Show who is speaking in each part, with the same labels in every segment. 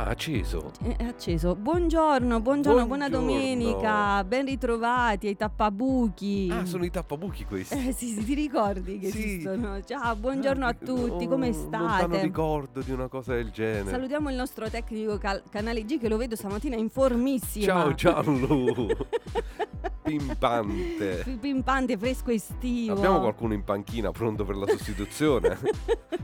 Speaker 1: Ah, acceso.
Speaker 2: È è acceso. Buongiorno, buongiorno, buona
Speaker 1: Buongiorno.
Speaker 2: domenica. Ben ritrovati ai tappabuchi.
Speaker 1: Ah, sono i tappabuchi questi.
Speaker 2: Eh sì, sì, ti ricordi che
Speaker 1: Sì.
Speaker 2: esistono? Ciao, buongiorno a
Speaker 1: Ah,
Speaker 2: tutti,
Speaker 1: oh,
Speaker 2: come
Speaker 1: Non
Speaker 2: state?
Speaker 1: ricordo di una cosa del genere.
Speaker 2: Salutiamo il nostro tecnico cal- canale G che lo vedo stamattina in formissima.
Speaker 1: Ciao Gianlu. Pimpante.
Speaker 2: Pi- Pimpante, fresco estivo.
Speaker 1: Abbiamo qualcuno in panchina pronto per la sostituzione?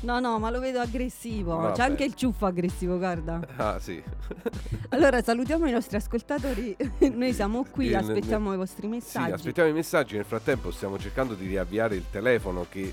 Speaker 2: No, no, ma lo vedo aggressivo.
Speaker 1: Vabbè.
Speaker 2: C'è anche il ciuffo aggressivo, guarda.
Speaker 1: ah, sì.
Speaker 2: Allora, salutiamo i nostri ascoltatori. Noi siamo qui,
Speaker 1: Sì, ne-
Speaker 2: aspettiamo
Speaker 1: ne-
Speaker 2: i vostri
Speaker 1: Sì,
Speaker 2: messaggi.
Speaker 1: aspettiamo i messaggi. Nel frattempo stiamo cercando di riavviare il telefono che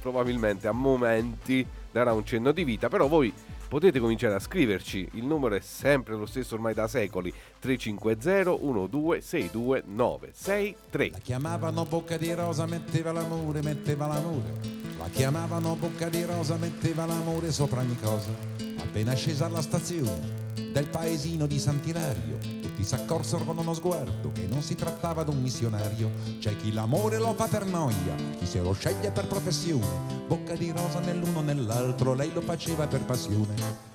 Speaker 1: probabilmente a momenti darà un cenno di vita, però voi potete cominciare a scriverci. Il numero è sempre lo stesso ormai da secoli. 350 1262 963.
Speaker 3: La chiamavano bocca di rosa, metteva l'amore, metteva l'amore. La chiamavano bocca di rosa, metteva l'amore sopra ogni cosa. Appena scesa alla stazione del paesino di Sant'Ilario, tutti s'accorsero con uno sguardo che non si trattava d'un missionario. C'è chi l'amore lo fa per noia, chi se lo sceglie per professione. Bocca di rosa nell'uno nell'altro, lei lo faceva per passione.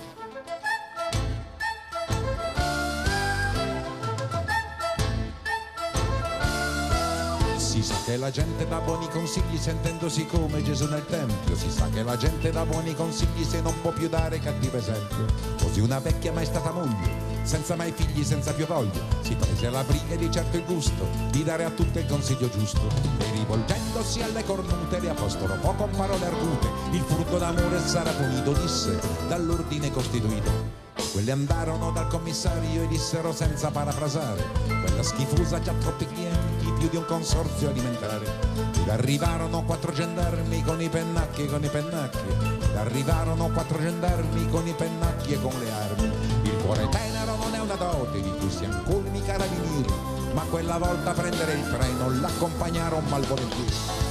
Speaker 3: Che la gente dà buoni consigli sentendosi come Gesù nel Tempio. Si sa che la gente dà buoni consigli se non può più dare cattivo esempio. Così una vecchia mai stata moglie, senza mai figli, senza più voglia, si prese la briga di certo il gusto di dare a tutte il consiglio giusto. E rivolgendosi alle cornute le apostolo poco con parole argute. Il frutto d'amore sarà punito, disse, dall'ordine costituito. Quelli andarono dal commissario e dissero senza parafrasare Quella schifosa già troppi clienti, più di un consorzio alimentare. Ed arrivarono quattro gendarmi con i pennacchi, con i pennacchi. Ed arrivarono quattro gendarmi con i pennacchi e con le armi. Il cuore tenero non è una dote di cui siamo colmi carabinieri Ma quella volta prendere il treno l'accompagnarono malvolentieri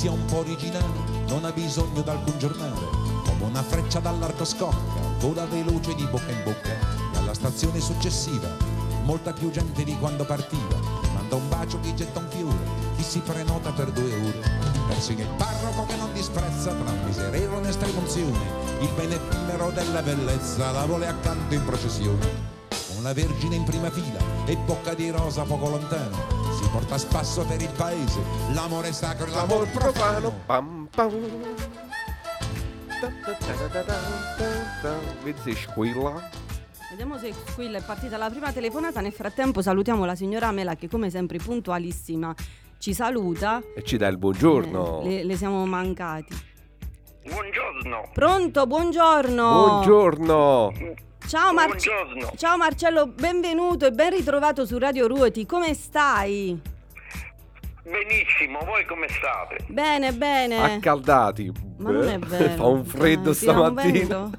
Speaker 3: Notizia un po' originale non ha bisogno d'alcun giornale. Come una freccia dall'arco scocca, vola veloce di bocca in bocca. E alla stazione successiva, molta più gente di quando partiva. Manda un bacio chi getta un fiore, chi si prenota per due ore. Persino il parroco che non disprezza tra un miserero e un'estremunzione. Il bene effimero della bellezza la vuole accanto in processione con la Vergine in prima fila e bocca di rosa poco lontano. Si porta a spasso per il paese l'amore sacro e l'amor profano.
Speaker 1: Pam pam. Vedi squilla?
Speaker 2: Vediamo se qui è partita la prima telefonata. Nel frattempo salutiamo la signora Mela che come sempre puntualissima ci saluta.
Speaker 1: E ci dà il buongiorno.
Speaker 2: Eh, le, le siamo mancati.
Speaker 4: Buongiorno.
Speaker 2: Pronto, buongiorno.
Speaker 1: Buongiorno.
Speaker 2: Ciao, Mar-
Speaker 4: Buongiorno.
Speaker 2: Ciao Marcello, benvenuto e ben ritrovato su Radio Ruoti. Come stai?
Speaker 4: Benissimo, voi come state?
Speaker 2: Bene, bene.
Speaker 1: Accaldati.
Speaker 2: Ma non è
Speaker 1: Beh,
Speaker 2: vero.
Speaker 1: Fa un freddo
Speaker 2: Dai, un
Speaker 1: stamattina.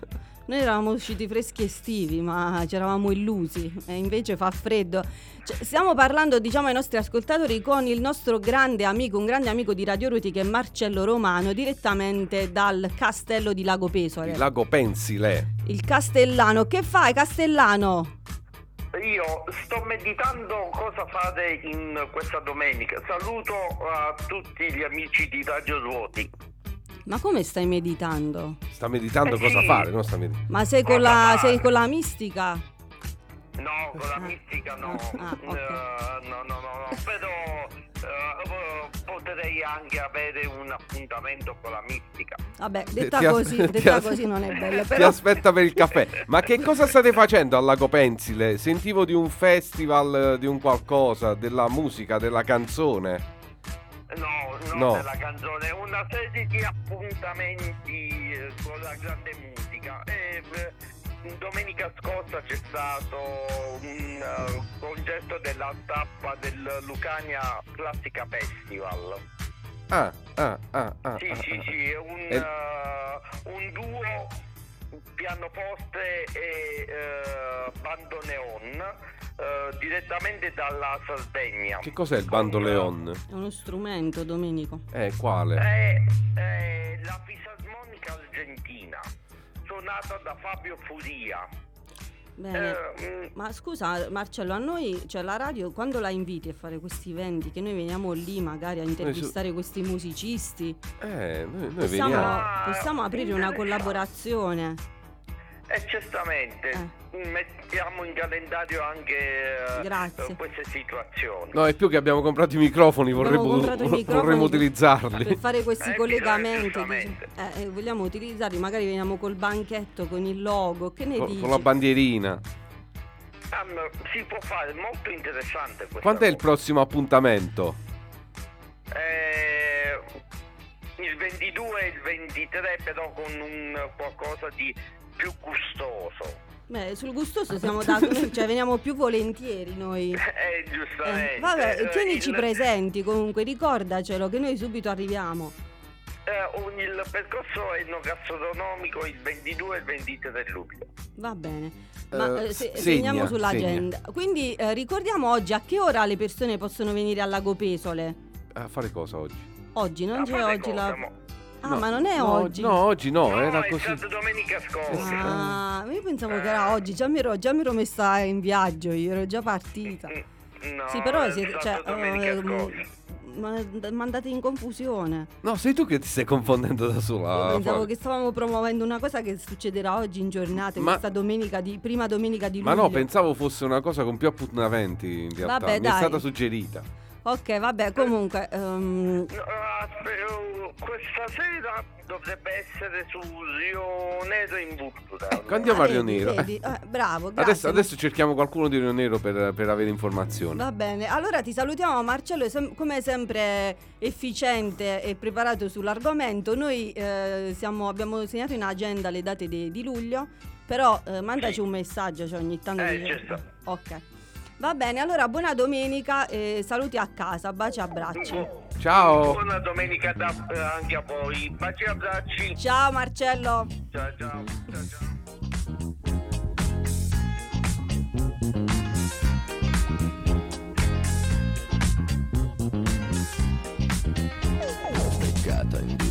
Speaker 2: Noi eravamo usciti freschi estivi, ma ci eravamo illusi e invece fa freddo. Cioè, stiamo parlando, diciamo ai nostri ascoltatori, con il nostro grande amico, un grande amico di Radio Ruti che è Marcello Romano, direttamente dal castello di Lago Pesole.
Speaker 1: Il lago Pensile.
Speaker 2: Il castellano. Che fai, castellano?
Speaker 4: Io sto meditando cosa fare in questa domenica. Saluto a tutti gli amici di Radio Svuoti.
Speaker 2: Ma come stai meditando?
Speaker 1: Sta meditando
Speaker 4: Eh
Speaker 1: cosa
Speaker 4: sì.
Speaker 1: fare, sta meditando.
Speaker 2: Ma sei con la, sei con la mistica?
Speaker 4: No, con la mistica no.
Speaker 2: Ah, ok.
Speaker 4: Eh, no, no, no, no. Però eh, potrei anche avere un appuntamento con la mistica.
Speaker 2: Vabbè, detta
Speaker 1: Ti as-
Speaker 2: così,
Speaker 1: ti
Speaker 2: detta
Speaker 1: as-
Speaker 2: così non è bella,
Speaker 1: Ti
Speaker 2: però...
Speaker 1: aspetta per il caffè. Ma che cosa state facendo al Lago Pensile? Sentivo di un festival, di un qualcosa, della musica, della canzone.
Speaker 4: No, non
Speaker 1: No.
Speaker 4: della canzone, una serie di appuntamenti eh, con la grande musica. E, eh, domenica scorsa c'è stato un eh, concerto della tappa del Lucania Classica Festival.
Speaker 1: Ah, ah, ah, ah.
Speaker 4: Sì,
Speaker 1: ah,
Speaker 4: sì,
Speaker 1: ah.
Speaker 4: sì, è un,
Speaker 1: E-
Speaker 4: eh, un duo pianoforte e eh, bandoneon eh, direttamente dalla Sardegna.
Speaker 1: Che cos'è il
Speaker 4: Con,
Speaker 1: bandoleon?
Speaker 2: È uno strumento, Domenico.
Speaker 1: Eh, quale?
Speaker 4: È, è la fisarmonica argentina, suonata da Fabio Furia.
Speaker 2: Bene.
Speaker 4: Eh, mm,
Speaker 2: Ma scusa Marcello, a noi, cioè la radio, quando la inviti a fare questi eventi, che noi veniamo lì magari a intervistare questi musicisti,
Speaker 1: Eh, noi, noi
Speaker 2: possiamo,
Speaker 1: veniamo.
Speaker 2: Possiamo aprire una
Speaker 4: interessante.
Speaker 2: collaborazione.
Speaker 4: E certamente mettiamo in calendario anche eh,
Speaker 2: Grazie.
Speaker 4: queste situazioni.
Speaker 1: No, è più che abbiamo comprato i microfoni, vorremmo,
Speaker 2: comprato i microfoni
Speaker 1: vorremmo
Speaker 2: per-
Speaker 1: utilizzarli.
Speaker 2: Per fare questi
Speaker 4: Eh,
Speaker 2: collegamenti,
Speaker 4: bisogna,
Speaker 2: dice- eh, eh, vogliamo utilizzarli, magari veniamo col banchetto, con il logo, che ne
Speaker 1: Con,
Speaker 2: dici?
Speaker 1: con la bandierina.
Speaker 4: Ma si può fare, molto interessante questo.
Speaker 1: Quando è il prossimo appuntamento?
Speaker 4: Eh, il 22 e il 23 però con un qualcosa di più gustoso.
Speaker 2: Beh, sul gustoso siamo dati, noi, cioè veniamo più volentieri noi.
Speaker 4: Eh, giustamente.
Speaker 2: Eh, vabbè,
Speaker 4: Eh,
Speaker 2: tienici
Speaker 4: il-
Speaker 2: presenti comunque, ricordacelo che noi subito arriviamo.
Speaker 4: eh, un- il percorso enogastronomico il 22 e il 23 luglio.
Speaker 2: Va bene. Ma
Speaker 1: Eh,
Speaker 2: eh, se-
Speaker 1: segna,
Speaker 2: segniamo sull'agenda.
Speaker 1: segna.
Speaker 2: Quindi eh, ricordiamo oggi a che ora le persone possono venire al Lago Pesole?
Speaker 1: A fare cosa oggi?
Speaker 2: Oggi, non
Speaker 4: A
Speaker 2: c'è oggi
Speaker 4: cosa,
Speaker 2: la...
Speaker 4: mo?
Speaker 2: Ah,
Speaker 1: No,
Speaker 2: ma non è
Speaker 1: no,
Speaker 2: oggi.
Speaker 1: No, oggi no,
Speaker 4: No,
Speaker 1: era
Speaker 4: è
Speaker 1: così.
Speaker 4: stato domenica scorsa.
Speaker 2: Ah, io pensavo che era oggi, già mi ero, già mi ero messa in viaggio, io ero già partita.
Speaker 4: Mm, No,
Speaker 2: sì, però
Speaker 4: è
Speaker 2: siete, cioè, eh,
Speaker 4: scorsa.
Speaker 2: ma- mandate in confusione.
Speaker 1: No, sei tu che ti stai confondendo da sola.
Speaker 2: Io pensavo che stavamo promuovendo una cosa che succederà oggi in giornata,
Speaker 1: Ma-
Speaker 2: questa domenica di prima domenica di luglio.
Speaker 1: Ma no, pensavo fosse una cosa con più appuntamenti in realtà.
Speaker 2: Vabbè,
Speaker 1: Mi è
Speaker 2: dai.
Speaker 1: stata suggerita.
Speaker 2: Ok, vabbè, comunque ehm,
Speaker 4: No, aspe- questa sera dovrebbe essere su Rio Nero in Vultura.
Speaker 1: Ecco, andiamo a Rio
Speaker 2: vedi,
Speaker 1: Nero.
Speaker 2: vedi, eh, bravo, grazie.
Speaker 1: Adesso, adesso cerchiamo qualcuno di Rio Nero per, per avere informazioni.
Speaker 2: Va bene, allora ti salutiamo Marcello, sem- come sempre efficiente e preparato sull'argomento. Noi eh, siamo- abbiamo segnato in agenda le date di, di luglio, però eh, mandaci un messaggio cioè ogni tanto.
Speaker 4: Eh,
Speaker 2: ti-
Speaker 4: certo.
Speaker 2: Ok. Va bene, allora buona domenica e saluti a casa, baci e abbracci.
Speaker 1: Ciao!
Speaker 4: Buona domenica da- eh, anche a voi. Baci e abbracci.
Speaker 2: Ciao Marcello.
Speaker 4: Ciao ciao. ciao, ciao.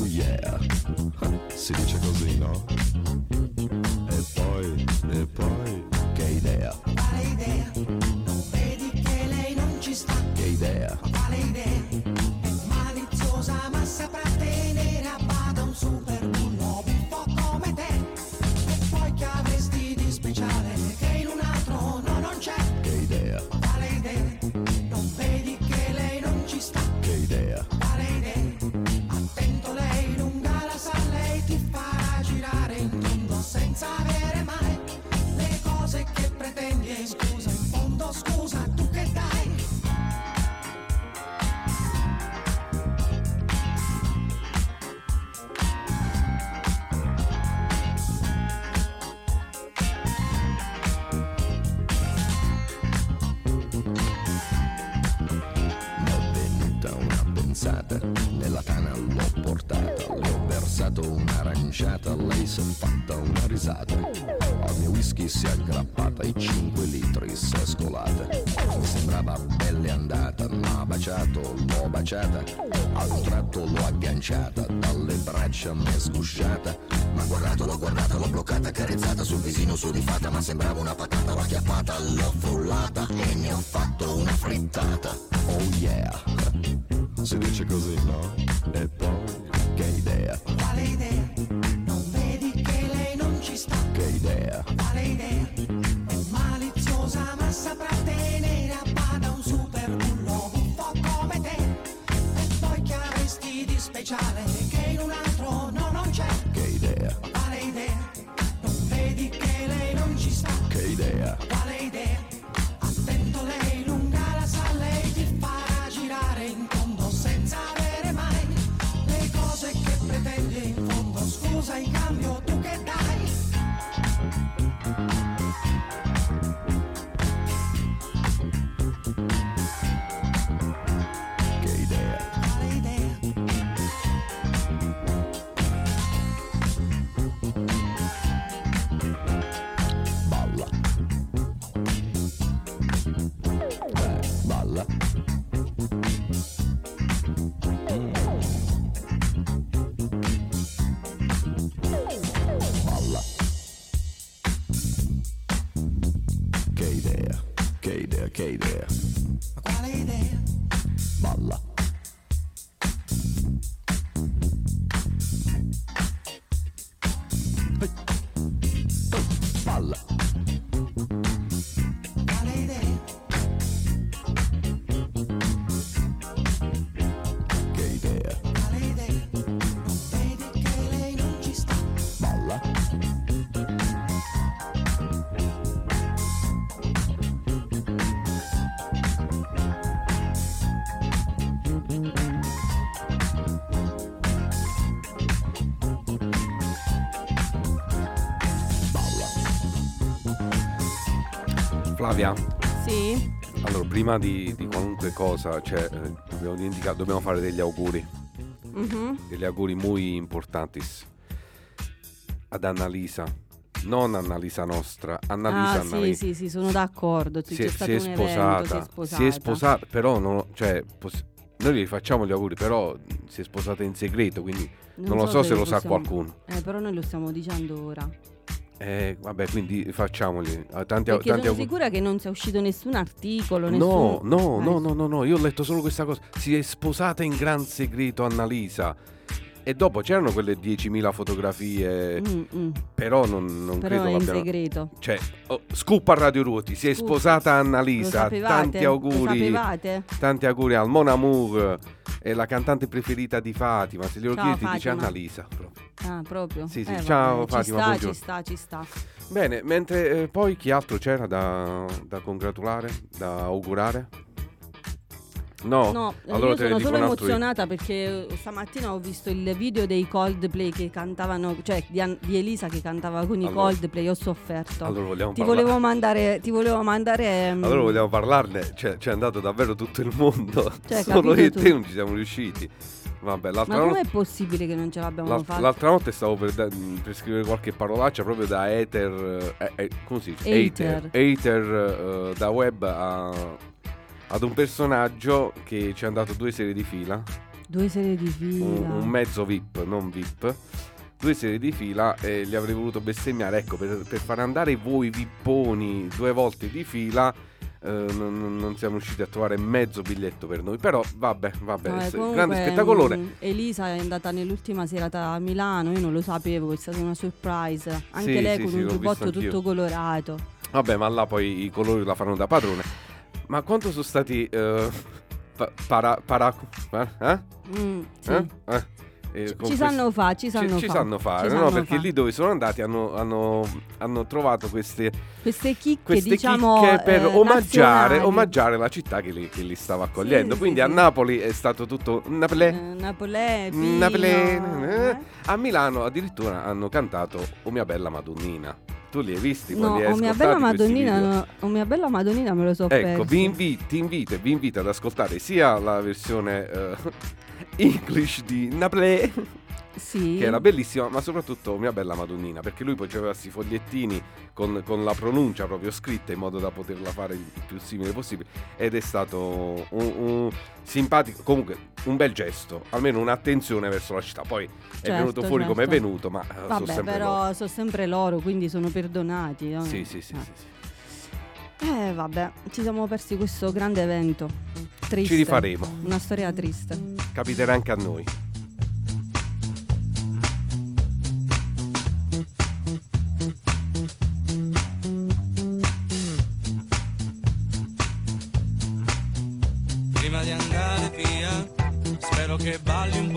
Speaker 5: Oh yeah, si dice così, no? E poi, e poi, idea,
Speaker 1: prima di, di qualunque cosa, cioè, eh, dimenticato, dobbiamo fare degli auguri,
Speaker 2: Mhm.
Speaker 1: degli auguri muy importanti ad Annalisa, non Annalisa nostra, Annalisa
Speaker 2: Ah, sì,
Speaker 1: Annalisa.
Speaker 2: sì, sì, sono d'accordo. Sì,
Speaker 1: si, è, si è
Speaker 2: un evento,
Speaker 1: sposata,
Speaker 2: si è sposata.
Speaker 1: si è sposata, però non, cioè, poss- noi gli facciamo gli auguri, però si è sposata in segreto, quindi non, lo so se lo sa
Speaker 2: possiamo-
Speaker 1: qualcuno.
Speaker 2: Eh, però noi lo stiamo dicendo ora.
Speaker 1: Eh, vabbè, quindi facciamogli eh, tanti,
Speaker 2: Perché
Speaker 1: tanti
Speaker 2: sono sicura che non sia uscito nessun articolo, nessun...
Speaker 1: No, no,
Speaker 2: Eh,
Speaker 1: no, no, no, no, io ho letto solo questa cosa. Si è sposata in gran segreto Annalisa. E dopo c'erano quelle 10.000 fotografie,
Speaker 2: mm, mm.
Speaker 1: però non, non
Speaker 2: Però
Speaker 1: credo
Speaker 2: è in
Speaker 1: l'abbiano...
Speaker 2: segreto.
Speaker 1: Cioè, oh, scoop a Radio Ruoti, si è
Speaker 2: Scoop.
Speaker 1: sposata
Speaker 2: Lo
Speaker 1: Annalisa,
Speaker 2: sapevate?
Speaker 1: tanti
Speaker 2: Lo
Speaker 1: auguri.
Speaker 2: sapevate?
Speaker 1: Tanti auguri al Mon Amour, è la cantante preferita di Fatima. Se glielo
Speaker 2: Ciao,
Speaker 1: chiedi, ti dice
Speaker 2: Fatima.
Speaker 1: Annalisa. proprio.
Speaker 2: Ah, proprio?
Speaker 1: Sì, sì,
Speaker 2: Eh,
Speaker 1: ciao,
Speaker 2: vabbè,
Speaker 1: Fatima,
Speaker 2: Ci sta,
Speaker 1: buongiorno.
Speaker 2: ci sta, ci sta.
Speaker 1: Bene, mentre eh, poi chi altro c'era da, da congratulare, da augurare? No,
Speaker 2: No,
Speaker 1: allora
Speaker 2: io sono solo
Speaker 1: altro io.
Speaker 2: emozionata perché eh, stamattina ho visto il video dei Coldplay che cantavano, cioè di, An- di Elisa che cantava con i
Speaker 1: Allora-
Speaker 2: Coldplay, ho sofferto.
Speaker 1: Allora vogliamo
Speaker 2: ti,
Speaker 1: parlare-
Speaker 2: volevo mandare, ti volevo mandare... mm,
Speaker 1: Allora vogliamo parlarne, cioè, c'è andato davvero tutto il mondo,
Speaker 2: Cioè,
Speaker 1: solo io e te non ci siamo riusciti. Vabbè, l'altra,
Speaker 2: Ma
Speaker 1: notte,
Speaker 2: com'è possibile che non ce l'abbiamo
Speaker 1: l'al-
Speaker 2: fatta?
Speaker 1: l'altra notte stavo per, da- per scrivere qualche parolaccia proprio da hater, eh, eh, come si dice?
Speaker 2: Hater.
Speaker 1: Hater, eh, da web a- ad un personaggio che ci è andato due serie di fila,
Speaker 2: Due serie di fila.
Speaker 1: un, un mezzo VIP, non VIP. Due serie di fila e gli avrei voluto bestemmiare. Ecco, per, per far andare voi vipponi due volte di fila, eh, non, non- siamo riusciti a trovare mezzo biglietto per noi. Però vabbè, vabbè,
Speaker 2: Vabbè, comunque,
Speaker 1: grande spettacolone.
Speaker 2: mm, Elisa è andata nell'ultima serata a Milano, io non lo sapevo, è stata una surprise. Anche
Speaker 1: Sì,
Speaker 2: lei
Speaker 1: sì,
Speaker 2: con
Speaker 1: sì,
Speaker 2: un giubbotto tutto colorato.
Speaker 1: Vabbè, ma là poi i colori la fanno da padrone. Ma quanto sono stati eh, pa- para, para, eh?
Speaker 2: Mm, sì.
Speaker 1: Eh? Eh? Eh,
Speaker 2: Ci sanno fa, ci sanno
Speaker 1: ci, ci sanno fare, no?
Speaker 2: sanno
Speaker 1: Perché
Speaker 2: fa.
Speaker 1: lì dove sono andati hanno, hanno- hanno trovato queste,
Speaker 2: queste chicche,
Speaker 1: queste
Speaker 2: diciamo,
Speaker 1: chicche per
Speaker 2: eh,
Speaker 1: omaggiare, omaggiare la città che li, che li stava accogliendo.
Speaker 2: sì,
Speaker 1: Quindi
Speaker 2: sì.
Speaker 1: a Napoli è stato tutto Napoli.
Speaker 2: Eh, Napolè,
Speaker 1: eh.
Speaker 2: eh.
Speaker 1: A Milano addirittura hanno cantato O mia bella Madonnina. Tu li hai visti?
Speaker 2: No, oh mia, bella Madonnina, no, oh mia bella Madonnina me lo so
Speaker 1: Ecco,
Speaker 2: perso.
Speaker 1: vi invito, ti invito vi invito ad ascoltare sia la versione eh, English di Naplé,
Speaker 2: Sì.
Speaker 1: che era bellissima, ma soprattutto mia bella Madonnina, perché lui poi aveva questi fogliettini con, con la pronuncia proprio scritta in modo da poterla fare il più simile possibile ed è stato un, un simpatico, comunque un bel gesto, almeno un'attenzione verso la città. Poi è
Speaker 2: Certo,
Speaker 1: venuto fuori come è
Speaker 2: certo.
Speaker 1: venuto, ma eh, sono
Speaker 2: Vabbè,
Speaker 1: sempre
Speaker 2: però
Speaker 1: loro.
Speaker 2: sono sempre loro, quindi sono perdonati. no?
Speaker 1: Sì, sì, sì,
Speaker 2: Eh.
Speaker 1: sì, sì.
Speaker 2: Eh, vabbè, ci siamo persi questo grande evento. Triste.
Speaker 1: Ci rifaremo.
Speaker 2: Una storia triste.
Speaker 1: Capiterà anche a noi.
Speaker 6: Che balli un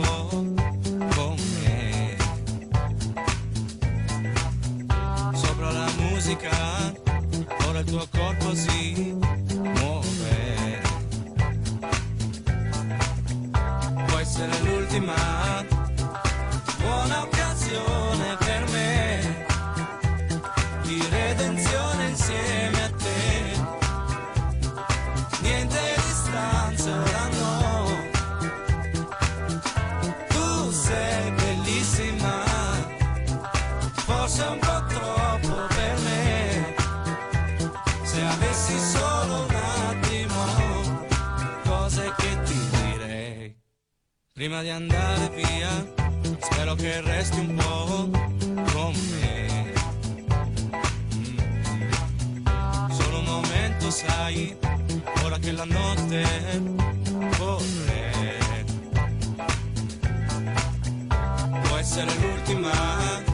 Speaker 6: prima di andare via spero che resti un po' con me Mm. solo un momento sai ora che la notte corre. Può essere l'ultima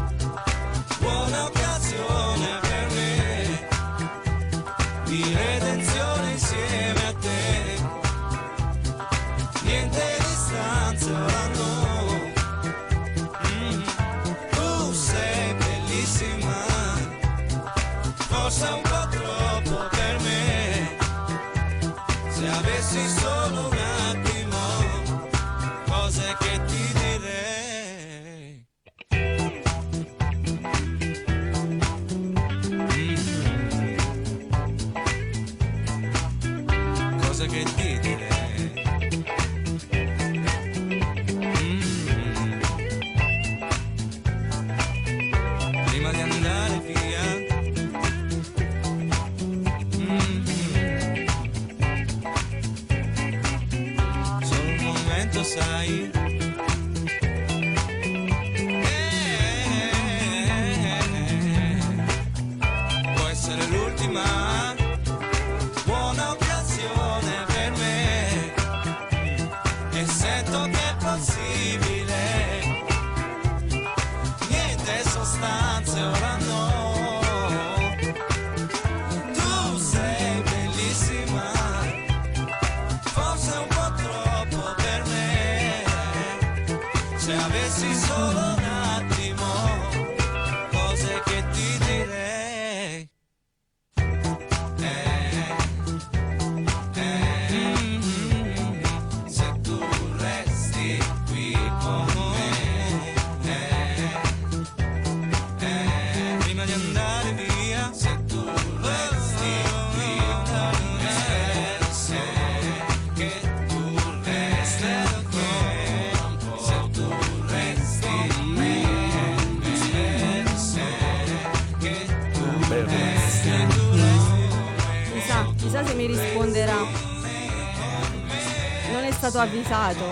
Speaker 2: stato avvisato.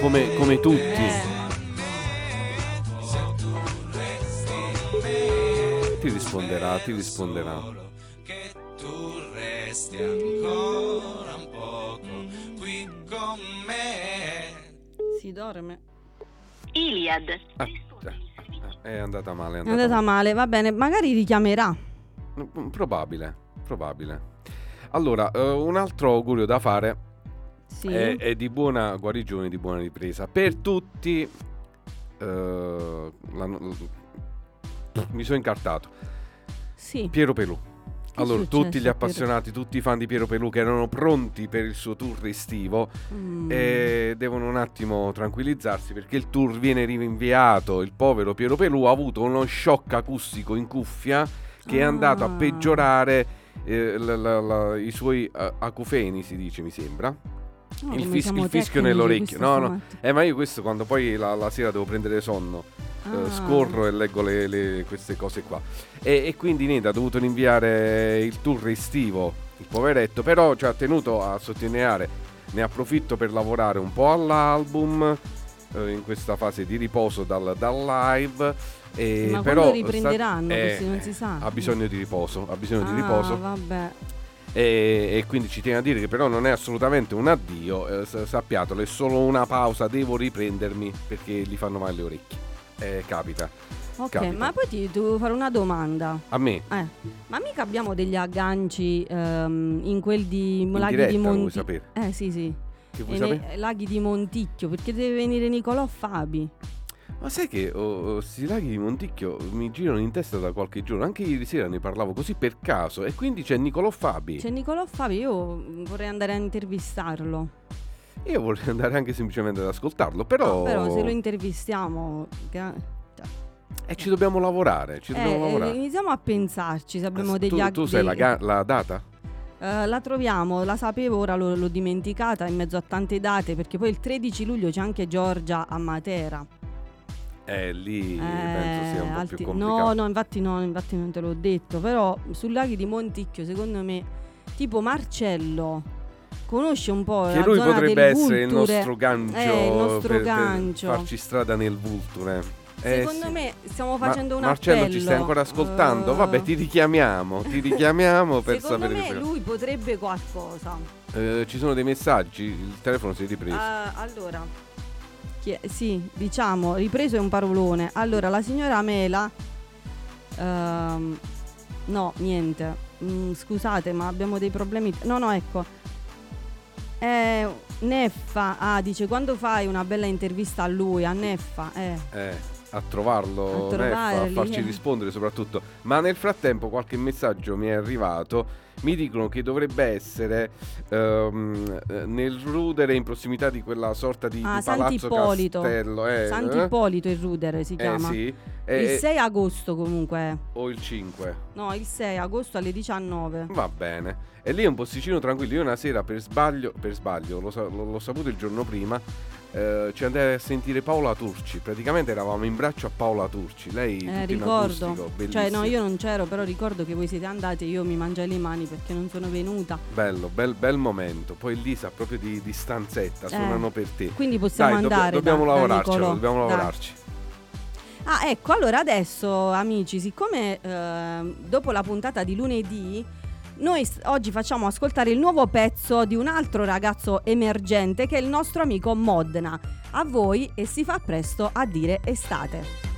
Speaker 1: Come, come tutti.
Speaker 2: Eh,
Speaker 1: Ti risponderà, ti risponderà.
Speaker 6: che tu resti ancora un poco qui con me
Speaker 2: si dorme.
Speaker 7: Iliad.
Speaker 1: Ah, già. è andata male. È
Speaker 2: È
Speaker 1: andata,
Speaker 2: andata male, va bene. Magari richiamerà.
Speaker 1: Mm, Probabile, probabile. Allora, eh, un altro augurio da fare
Speaker 2: Sì.
Speaker 1: è, è di buona guarigione, di buona ripresa. Per tutti, eh, la- mi sono incartato.
Speaker 2: Sì.
Speaker 1: Piero Pelù. Allora,
Speaker 2: successo
Speaker 1: tutti gli
Speaker 2: a Piero?
Speaker 1: appassionati, tutti i fan di Piero Pelù che erano pronti per il suo tour estivo
Speaker 2: Mm.
Speaker 1: eh, devono un attimo tranquillizzarsi perché il tour viene rinviato. Il povero Piero Pelù ha avuto uno shock acustico in cuffia che è andato a
Speaker 2: Ah.
Speaker 1: peggiorare eh, la- la- la- i suoi eh, acufeni, si dice, mi sembra.
Speaker 2: No,
Speaker 1: il, fis- il fischio nell'orecchio. No, no. Eh, ma io questo quando poi la, la sera devo prendere sonno. eh,
Speaker 2: Ah.
Speaker 1: scorro e leggo le- le- queste cose qua. E, e quindi niente, ha dovuto rinviare il tour estivo, il poveretto, però ci ha tenuto a sottolineare, ne approfitto per lavorare un po' all'album eh, in questa fase di riposo dal, dal live. E
Speaker 2: Ma
Speaker 1: però
Speaker 2: quando riprenderanno?
Speaker 1: sta-
Speaker 2: Questi non si sa.
Speaker 1: Ha bisogno di riposo, ha bisogno di
Speaker 2: Ah,
Speaker 1: riposo
Speaker 2: vabbè.
Speaker 1: E, e quindi ci tiene a dire che però non è assolutamente un addio, eh, sa- sappiatelo, è solo una pausa, devo riprendermi perché gli fanno male le orecchie. Eh, capita.
Speaker 2: Ok,
Speaker 1: Capita.
Speaker 2: ma poi ti devo fare una domanda.
Speaker 1: A me,
Speaker 2: Eh, ma mica abbiamo degli agganci ehm, in quel di Laghi di
Speaker 1: vuoi
Speaker 2: Monticchio?
Speaker 1: sapere?
Speaker 2: Eh sì, sì.
Speaker 1: Che vuoi sapere?
Speaker 2: Laghi di Monticchio, perché deve venire Nicolò Fabi.
Speaker 1: Ma sai che oh, oh, sti laghi di Monticchio mi girano in testa da qualche giorno, anche ieri sera ne parlavo così per caso e quindi c'è Niccolò Fabi.
Speaker 2: C'è Nicolò Fabi, io vorrei andare a intervistarlo.
Speaker 1: Io vorrei andare anche semplicemente ad ascoltarlo, però,
Speaker 2: No, però se lo intervistiamo... gra- cioè,
Speaker 1: eh, ci dobbiamo lavorare, ci dobbiamo
Speaker 2: eh,
Speaker 1: lavorare.
Speaker 2: iniziamo a pensarci se abbiamo degli
Speaker 1: tu,
Speaker 2: ag-
Speaker 1: tu sai la, ga- la data?
Speaker 2: Eh, la troviamo, la sapevo, ora l'ho, l'ho dimenticata in mezzo a tante date perché poi il 13 luglio c'è anche Giorgia a Matera.
Speaker 1: Eh, lì
Speaker 2: Eh,
Speaker 1: penso sia un po'
Speaker 2: alti-
Speaker 1: più complicato.
Speaker 2: No, no, infatti no, infatti non te l'ho detto, però sul laghi di Monticchio secondo me tipo Marcello conosce un po'
Speaker 1: Che
Speaker 2: la
Speaker 1: lui potrebbe essere il nostro gancio,
Speaker 2: Eh, il nostro
Speaker 1: per, per
Speaker 2: gancio.
Speaker 1: farci strada nel Vulture. Eh,
Speaker 2: Secondo
Speaker 1: sì.
Speaker 2: me stiamo
Speaker 1: Ma-
Speaker 2: facendo un
Speaker 1: Marcello
Speaker 2: appello.
Speaker 1: ci stai ancora ascoltando?
Speaker 2: Eh,
Speaker 1: Vabbè, ti richiamiamo, ti richiamiamo per
Speaker 2: Secondo
Speaker 1: sapere
Speaker 2: me
Speaker 1: queste
Speaker 2: lui potrebbe qualcosa.
Speaker 1: Eh, ci sono dei messaggi, il telefono si è ripreso.
Speaker 2: Ah, allora, chi sì, diciamo, ripreso è un parolone. Allora, la signora Mela, ehm, no, niente, Mm, scusate, ma abbiamo dei problemi. No, no, ecco. Eh, Neffa, ah, dice quando fai una bella intervista a lui, a Neffa, eh.
Speaker 1: Eh, a trovarlo,
Speaker 2: A
Speaker 1: Neffa, a farci
Speaker 2: eh.
Speaker 1: rispondere soprattutto. Ma nel frattempo qualche messaggio mi è arrivato. Mi dicono che dovrebbe essere eh, nel rudere in prossimità di quella sorta di,
Speaker 2: Ah,
Speaker 1: di palazzo
Speaker 2: Sant'Ippolito.
Speaker 1: castello. Eh, eh?
Speaker 2: Sant'Ippolito il Rudere si
Speaker 1: Eh,
Speaker 2: chiama.
Speaker 1: sì.
Speaker 2: Il
Speaker 1: Eh,
Speaker 2: 6 agosto comunque
Speaker 1: o il 5.
Speaker 2: No, il 6 agosto alle 19.
Speaker 1: Va bene. E lì è un posticino tranquillo. Io una sera per sbaglio, per sbaglio, l'ho- l'ho saputo il giorno prima, eh, ci andai a sentire Paola Turci. Praticamente eravamo in braccio a Paola Turci. Lei
Speaker 2: Eh, ricordo.
Speaker 1: acustico,
Speaker 2: Cioè, no, io non c'ero, però ricordo che voi siete andati e io mi mangiai le mani perché non sono venuta.
Speaker 1: Bello, bel, bel momento. Poi lì sa proprio di, di stanzetta, suonano per te.
Speaker 2: Quindi possiamo
Speaker 1: Dai,
Speaker 2: andare.
Speaker 1: dobbiamo
Speaker 2: da- da
Speaker 1: lavorarcelo,
Speaker 2: Nicolò.
Speaker 1: dobbiamo
Speaker 2: Dai.
Speaker 1: lavorarci.
Speaker 2: Ah, ecco, allora adesso, amici, siccome ehm, dopo la puntata di lunedì, noi oggi facciamo ascoltare il nuovo pezzo di un altro ragazzo emergente che è il nostro amico Modena. A voi e si fa presto a dire estate.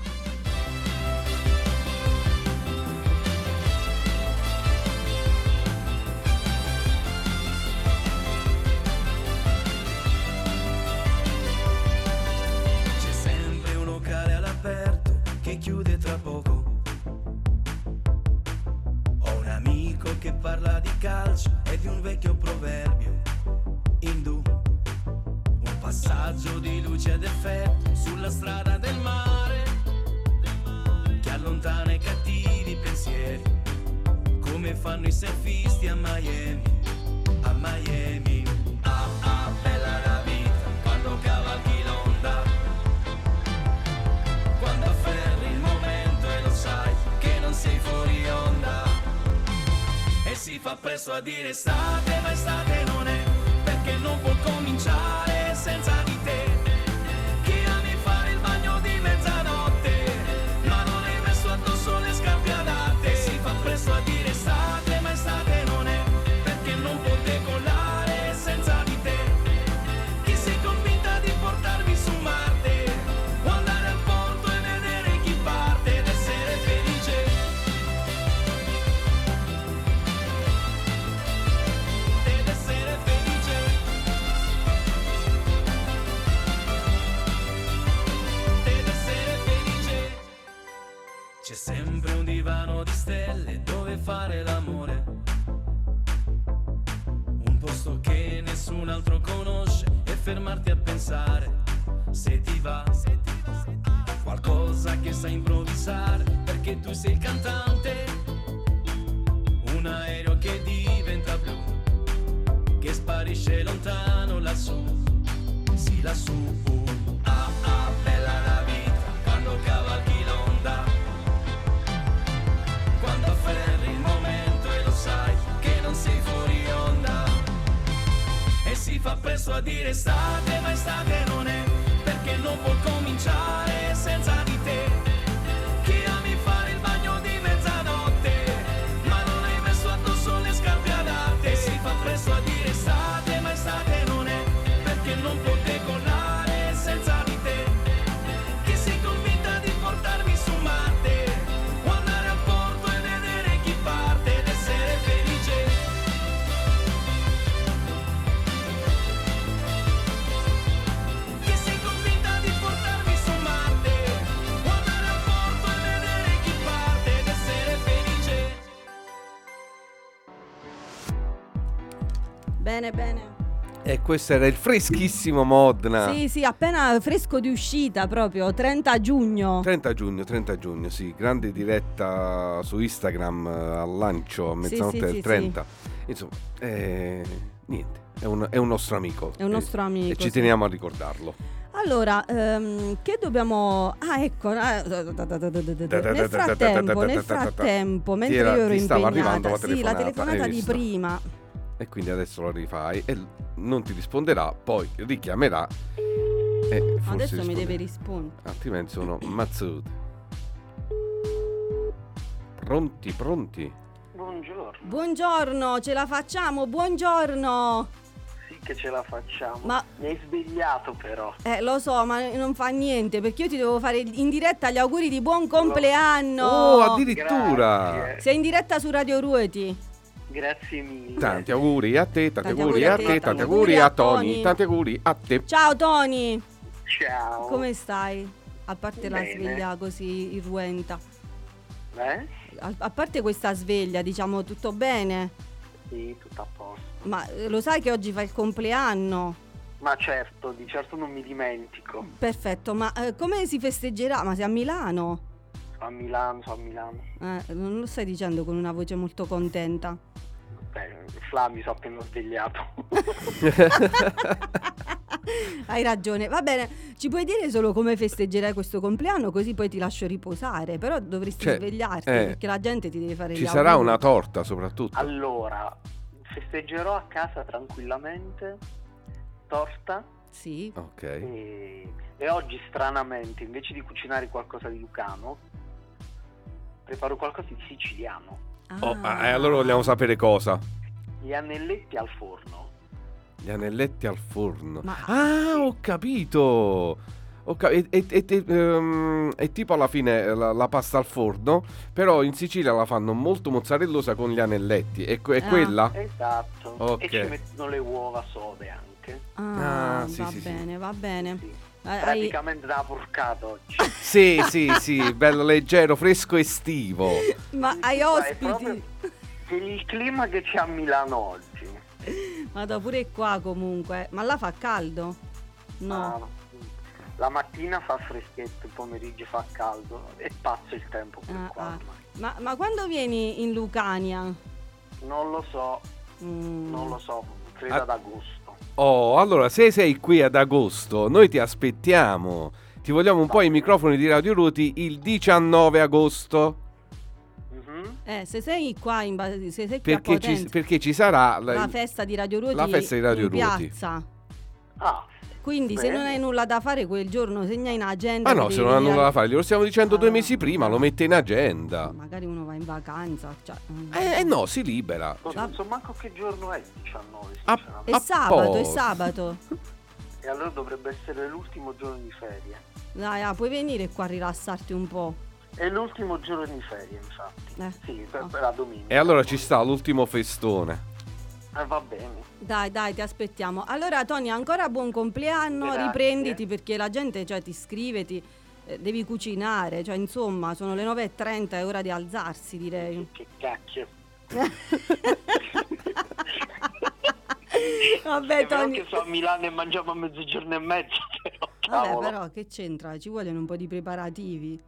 Speaker 8: Sulla strada del mare che allontana i cattivi pensieri come fanno i surfisti a Miami. A Miami. Ah ah, bella la vita quando cavalchi l'onda quando afferri il momento e lo sai che non sei fuori onda e si fa presto a dire estate ma estate non è perché non può cominciare senza
Speaker 2: Bene, bene.
Speaker 1: E questo era il freschissimo Modena.
Speaker 2: Sì, sì, appena fresco di uscita proprio, 30 giugno.
Speaker 1: 30 giugno, 30 giugno, sì, grande diretta su Instagram eh, al lancio a
Speaker 2: Sì,
Speaker 1: mezzanotte
Speaker 2: sì,
Speaker 1: del
Speaker 2: sì,
Speaker 1: 30. Insomma, eh, niente, è un, è un nostro amico.
Speaker 2: È un nostro
Speaker 1: E-
Speaker 2: amico,
Speaker 1: E ci
Speaker 2: sì.
Speaker 1: teniamo a ricordarlo.
Speaker 2: Allora, ehm, che dobbiamo... Ah, ecco, eh, nel frattempo, nel frattempo, mentre io ero impegnata, sì, la
Speaker 1: telefonata,
Speaker 2: di prima.
Speaker 1: E quindi adesso lo rifai e non ti risponderà, poi richiamerà e forse
Speaker 2: Adesso mi
Speaker 1: risponderà.
Speaker 2: deve rispondere.
Speaker 1: Altrimenti sono mazzute. Pronti, pronti?
Speaker 9: Buongiorno,
Speaker 2: Buongiorno, ce la facciamo, buongiorno.
Speaker 9: sì che ce la facciamo.
Speaker 2: Ma-
Speaker 9: Mi hai svegliato però.
Speaker 2: Eh, lo so, ma non fa niente, perché io ti devo fare in diretta gli auguri di buon compleanno.
Speaker 1: Oh, addirittura!
Speaker 9: Grazie,
Speaker 2: Sei in diretta su Radio Ruoti.
Speaker 9: Grazie mille.
Speaker 1: Tanti auguri a te, tanti,
Speaker 2: Tanti
Speaker 1: auguri a te, tanti auguri a Tony, tanti auguri a te.
Speaker 2: Ciao Tony,
Speaker 9: Ciao.
Speaker 2: come stai? A parte la
Speaker 9: Bene.
Speaker 2: sveglia così irruenta.
Speaker 9: Eh?
Speaker 2: A, parte questa sveglia, diciamo tutto bene.
Speaker 9: Sì, tutto a posto.
Speaker 2: Ma eh, lo sai che oggi fa il compleanno?
Speaker 9: Ma certo, di certo non mi dimentico.
Speaker 2: Perfetto, ma eh, come si festeggerà? Ma sei a Milano?
Speaker 9: Sono a Milano, sono a Milano.
Speaker 2: Eh, non lo stai dicendo con una voce molto contenta.
Speaker 9: Beh, Fla mi sono appena svegliato.
Speaker 2: Hai ragione. Va bene, ci puoi dire solo come festeggerai questo compleanno, così poi ti lascio riposare. Però dovresti
Speaker 1: Cioè,
Speaker 2: svegliarti
Speaker 1: eh,
Speaker 2: perché la gente ti deve fare
Speaker 1: Ci
Speaker 2: gli
Speaker 1: sarà
Speaker 2: auguri.
Speaker 1: una torta soprattutto.
Speaker 9: allora, festeggerò a casa tranquillamente, torta,
Speaker 2: Sì.
Speaker 1: Ok.
Speaker 9: e, e oggi stranamente, invece di cucinare qualcosa di lucano, preparo qualcosa di siciliano.
Speaker 1: Oh,
Speaker 2: Ah.
Speaker 1: eh, allora vogliamo sapere cosa.
Speaker 9: Gli anelletti al forno.
Speaker 1: Gli anelletti al forno.
Speaker 2: Ma-
Speaker 1: Ah, ho capito. Ho ca- e, e- e- e- ehm, è tipo alla fine la, la pasta al forno, però in Sicilia la fanno molto mozzarellosa con gli anelletti. E que- è
Speaker 2: Ah.
Speaker 1: quella?
Speaker 9: Esatto.
Speaker 1: Ok.
Speaker 9: E ci mettono le uova sode anche.
Speaker 2: Ah,
Speaker 1: Ah, sì,
Speaker 2: va
Speaker 1: sì, sì.
Speaker 2: bene, va bene. Hai-
Speaker 9: Praticamente da porcata oggi.
Speaker 1: Sì, sì, sì, bello leggero, fresco estivo.
Speaker 2: Ma hai ospiti?
Speaker 9: proprio per il clima che c'è a Milano oggi.
Speaker 2: Vado pure qua comunque. Ma là fa caldo? No.
Speaker 9: Ah, la mattina fa freschetto, il pomeriggio fa caldo. È pazzo il tempo per
Speaker 2: Ah,
Speaker 9: qua
Speaker 2: ah.
Speaker 9: ormai.
Speaker 2: Ma, ma quando vieni in Lucania?
Speaker 9: Non lo so,
Speaker 2: Mm.
Speaker 9: non lo so, credo
Speaker 1: Ah.
Speaker 9: ad agosto.
Speaker 1: Oh, allora se sei qui ad agosto, noi ti aspettiamo. Ti vogliamo un po' i microfoni di Radio Ruti il 19 agosto.
Speaker 9: Mhm.
Speaker 2: Eh, se sei qua in ba- se sei qui a
Speaker 1: Perché ci,
Speaker 2: Potenza,
Speaker 1: perché ci sarà la-
Speaker 2: la festa di Radio Ruoti
Speaker 1: la festa di Radio
Speaker 2: in
Speaker 1: Ruoti.
Speaker 2: piazza.
Speaker 9: Ah,
Speaker 2: Quindi se
Speaker 9: Bene.
Speaker 2: non hai nulla da fare quel giorno, segna in agenda.
Speaker 1: Ah
Speaker 2: che
Speaker 1: no, se non ha
Speaker 2: venire
Speaker 1: nulla
Speaker 2: a-
Speaker 1: da fare, glielo stiamo dicendo due
Speaker 2: Ah.
Speaker 1: mesi prima, lo mette in agenda.
Speaker 2: Magari uno va in vacanza. Cioè.
Speaker 1: Eh, eh no, si libera.
Speaker 9: non
Speaker 2: Va-
Speaker 9: so manco che giorno è il 19,
Speaker 1: Ah,
Speaker 9: sinceramente.
Speaker 2: È
Speaker 1: a
Speaker 2: sabato, è sabato.
Speaker 9: E allora dovrebbe essere l'ultimo giorno di ferie.
Speaker 2: Dai, ah, puoi venire qua a rilassarti un po'.
Speaker 9: È l'ultimo giorno di ferie, infatti.
Speaker 2: Eh.
Speaker 9: Sì, per,
Speaker 2: Ah.
Speaker 9: per la domenica.
Speaker 1: E allora ci sta l'ultimo festone.
Speaker 9: Eh, va bene.
Speaker 2: Dai, dai, ti aspettiamo. Allora, Tony, ancora buon compleanno.
Speaker 9: Grazie.
Speaker 2: Riprenditi perché la gente cioè, ti scrive, ti, eh, devi cucinare, cioè insomma sono le 9.30, è ora di alzarsi direi.
Speaker 9: Che cacchio.
Speaker 2: Vabbè
Speaker 9: È
Speaker 2: Tony,
Speaker 9: che sto a Milano e mangiamo a mezzogiorno e mezzo, però,
Speaker 2: vabbè però che c'entra? Ci vogliono un po' di preparativi.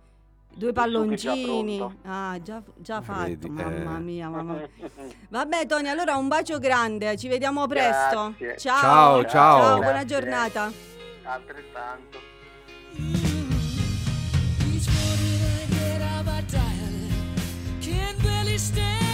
Speaker 2: Due
Speaker 9: già
Speaker 2: palloncini.
Speaker 9: pronto.
Speaker 2: Ah, già, già fatto,
Speaker 1: Vedi,
Speaker 2: mamma
Speaker 1: eh.
Speaker 2: mia, mamma mia. Vabbè Tony, allora un bacio grande, ci vediamo presto.
Speaker 9: Grazie.
Speaker 2: Ciao.
Speaker 1: Ciao, ciao.
Speaker 2: buona
Speaker 9: Grazie.
Speaker 2: giornata.
Speaker 9: Altrettanto.
Speaker 10: Each morning I get out my diary, can barely stand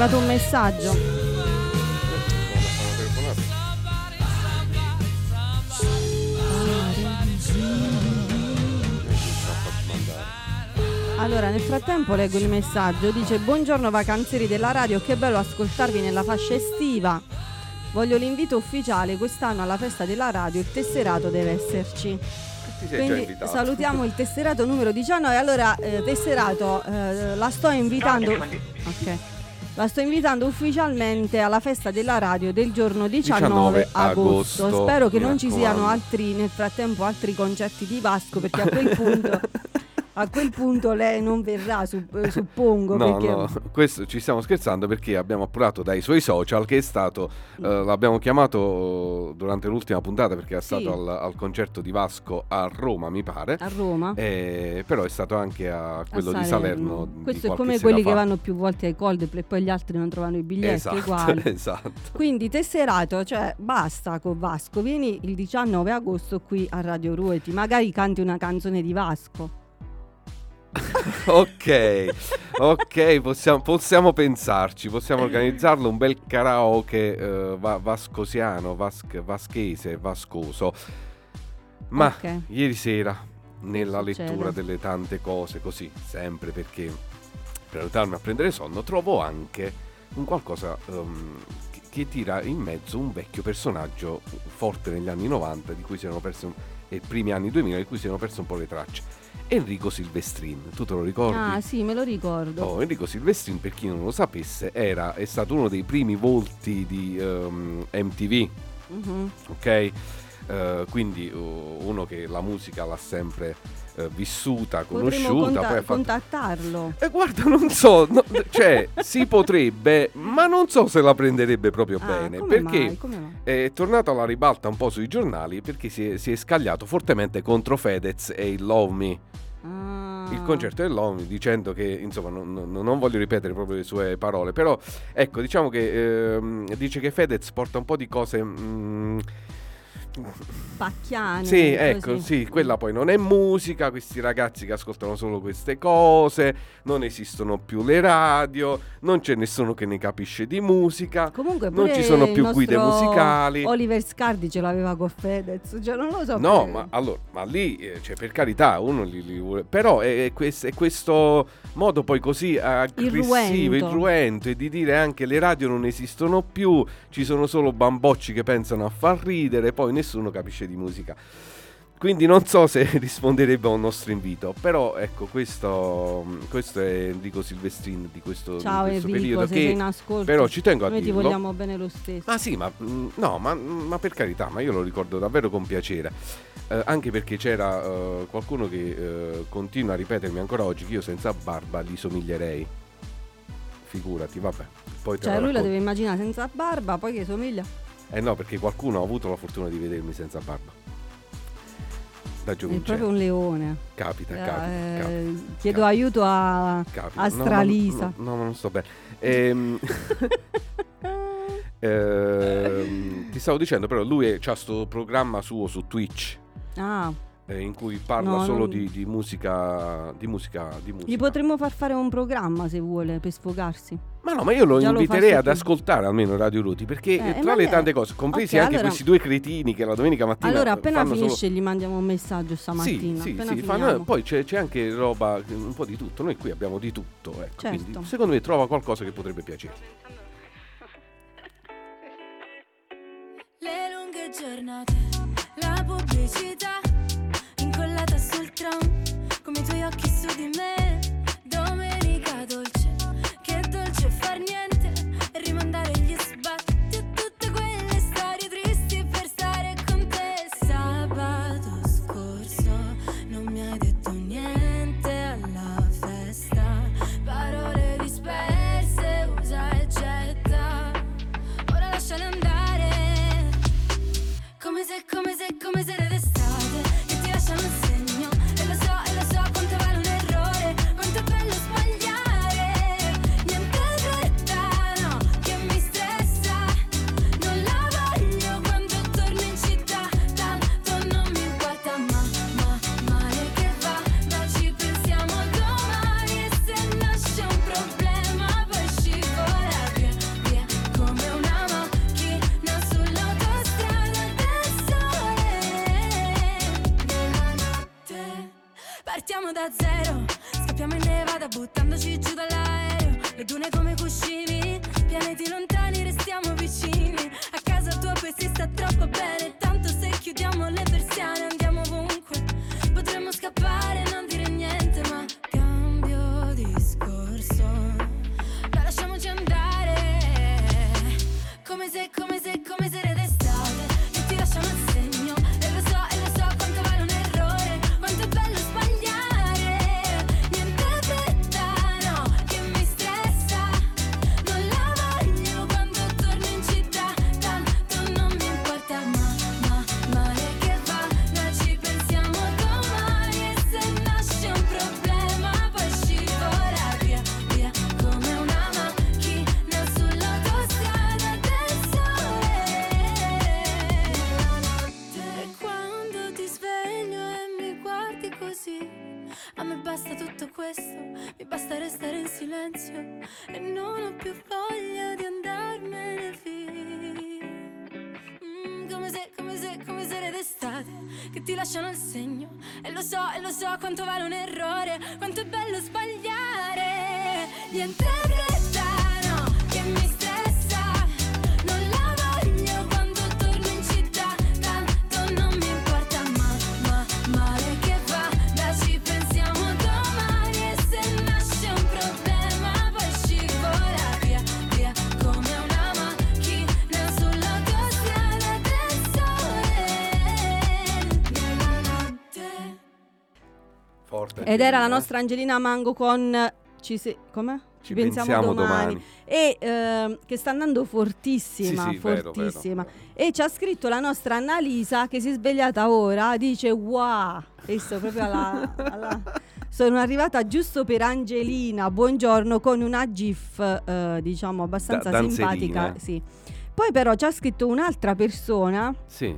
Speaker 2: arrivato un messaggio. Allora, nel frattempo leggo il messaggio. Dice: Buongiorno vacanzieri della radio, che bello ascoltarvi nella fascia estiva. Voglio l'invito ufficiale quest'anno alla festa della radio, il tesserato deve esserci. Quindi salutiamo il tesserato numero 19. Allora, eh, tesserato, eh, la sto invitando. Ok. La sto invitando ufficialmente alla festa della radio del giorno 19,
Speaker 1: 19
Speaker 2: agosto.
Speaker 1: agosto,
Speaker 2: Spero che non ci siano altri nel frattempo altri concerti di Vasco perché a quel punto a a quel punto lei non verrà, sup- suppongo.
Speaker 1: No,
Speaker 2: perché...
Speaker 1: no, questo ci stiamo scherzando perché abbiamo appurato dai suoi social che è stato, eh, l'abbiamo chiamato durante l'ultima puntata perché è stato
Speaker 2: Sì.
Speaker 1: al, al concerto di Vasco a Roma, mi pare.
Speaker 2: A Roma.
Speaker 1: Eh, però è stato anche a
Speaker 2: a
Speaker 1: quello di Salerno. di
Speaker 2: Questo è
Speaker 1: qualche
Speaker 2: come quelli che
Speaker 1: fa.
Speaker 2: vanno più volte ai Coldplay e poi gli altri non trovano i biglietti,
Speaker 1: Esatto, esatto.
Speaker 2: Quindi tesserato, cioè basta con Vasco, vieni il 19 agosto qui a Radio Ruoti, magari canti una canzone di Vasco.
Speaker 1: ok, ok, possiamo, possiamo pensarci, possiamo organizzarlo un bel karaoke eh, va- vascosiano, vas- vaschese, vascoso. Ma
Speaker 2: Ok.
Speaker 1: ieri sera, nella lettura delle tante cose, così, sempre perché per aiutarmi a prendere sonno, trovo anche un qualcosa ehm, che, che tira in mezzo un vecchio personaggio forte negli anni 90, di cui si erano persi un- e primi anni 2000, di cui si erano perse un po' le tracce. Enrico Silvestrin, tu te lo ricordi?
Speaker 2: Ah sì, me lo ricordo.
Speaker 1: Oh, Enrico Silvestrin, per chi non lo sapesse, era, è stato uno dei primi volti di ehm, MTV,
Speaker 2: Mhm.
Speaker 1: ok? Eh, quindi uh, uno che la musica l'ha sempre eh, vissuta, conosciuta,
Speaker 2: conta-
Speaker 1: poi ha fatto...
Speaker 2: contattarlo.
Speaker 1: E guarda, non so, no, cioè si potrebbe, ma non so se la prenderebbe proprio
Speaker 2: Ah,
Speaker 1: bene, perché
Speaker 2: mai?
Speaker 1: È tornato alla ribalta un po' sui giornali perché si è, si è scagliato fortemente contro Fedez e il Love Me.
Speaker 2: Ah.
Speaker 1: il concerto dell'ONU dicendo che insomma non, non- non voglio ripetere proprio le sue parole però ecco diciamo che ehm, dice che Fedez porta un po' di cose mm,
Speaker 2: Pacchiane.
Speaker 1: sì ecco
Speaker 2: così.
Speaker 1: sì quella poi non è musica questi ragazzi che ascoltano solo queste cose non esistono più le radio non c'è nessuno che ne capisce di musica
Speaker 2: Comunque
Speaker 1: non ci sono più guide musicali
Speaker 2: Oliver Scardi ce l'aveva con Fedez, cioè non lo so.
Speaker 1: No, ma allora, ma lì, eh, cioè, per carità, uno li, li vuole. Però è, è quest- è questo modo poi così aggressivo,
Speaker 2: Irruento.
Speaker 1: irruento e di dire anche le radio non esistono più, ci sono solo bambocci che pensano a far ridere, poi nessuno capisce di musica. Quindi non so se risponderebbe a un nostro invito, però ecco, questo, questo è Enrico Silvestrin di questo, di
Speaker 2: Ciao
Speaker 1: questo
Speaker 2: Enrico,
Speaker 1: periodo
Speaker 2: sei in ascolto.
Speaker 1: però ci tengo a
Speaker 2: Noi ti
Speaker 1: dirlo.
Speaker 2: vogliamo bene lo stesso.
Speaker 1: Ah sì, ma mm, no, ma, ma per carità, ma io lo ricordo davvero con piacere. Eh, anche perché c'era eh, qualcuno che eh, continua a ripetermi ancora oggi che io senza barba gli somiglierei. Figurati, vabbè. Poi te
Speaker 2: Cioè lui la deve immaginare senza barba, poi che somiglia.
Speaker 1: Eh no, perché qualcuno ha avuto la fortuna di vedermi senza barba. Da
Speaker 2: È
Speaker 1: giovincello.
Speaker 2: proprio un leone.
Speaker 1: Capita,
Speaker 2: Eh,
Speaker 1: capita, capita.
Speaker 2: chiedo aiuto a,
Speaker 1: capita.
Speaker 2: a
Speaker 1: No, ma-
Speaker 2: Stralisa.
Speaker 1: No, no, ma non sto bene. Ehm, ehm, ti stavo dicendo, però lui ha sto programma suo su Twitch.
Speaker 2: Ah,
Speaker 1: eh, in cui parla
Speaker 2: No,
Speaker 1: solo
Speaker 2: non-
Speaker 1: di, di musica di musica di musica
Speaker 2: gli potremmo far fare un programma se vuole per sfogarsi.
Speaker 1: ma no ma io lo
Speaker 2: Già lo
Speaker 1: inviterei
Speaker 2: su
Speaker 1: ad ascoltare almeno Radio Ruti perché
Speaker 2: Eh,
Speaker 1: tra le tante cose compresi
Speaker 2: Ok,
Speaker 1: anche
Speaker 2: allora-
Speaker 1: questi due cretini che la domenica mattina
Speaker 2: Allora, appena
Speaker 1: fanno solo-
Speaker 2: finisce gli mandiamo un messaggio stamattina.
Speaker 1: sì, sì, sì, fanno- poi c'è, c'è anche roba, un po' di tutto. Noi qui abbiamo di tutto. Ecco,
Speaker 2: Certo.
Speaker 1: quindi secondo me trova qualcosa che potrebbe piacere.
Speaker 11: Le lunghe giornate, la pubblicità sul tram, come i tuoi occhi su di me. Domenica dolce, che dolce far niente buttandoci giù dall'aereo. Le dune come cuscini e lo so quanto vale
Speaker 2: Ed era la nostra Angelina Mango con ci se- com'è?
Speaker 1: Ci pensiamo domani.
Speaker 2: E ehm, che sta andando fortissima,
Speaker 1: Sì, sì, vero,
Speaker 2: fortissima.
Speaker 1: vero,
Speaker 2: E ci ha scritto la nostra Annalisa che si è svegliata ora, dice wow, visto proprio alla, alla- Sono arrivata giusto per Angelina, buongiorno, con una gif eh, diciamo abbastanza
Speaker 1: Da-
Speaker 2: simpatica. Sì. Poi però ci ha scritto un'altra persona
Speaker 1: Sì.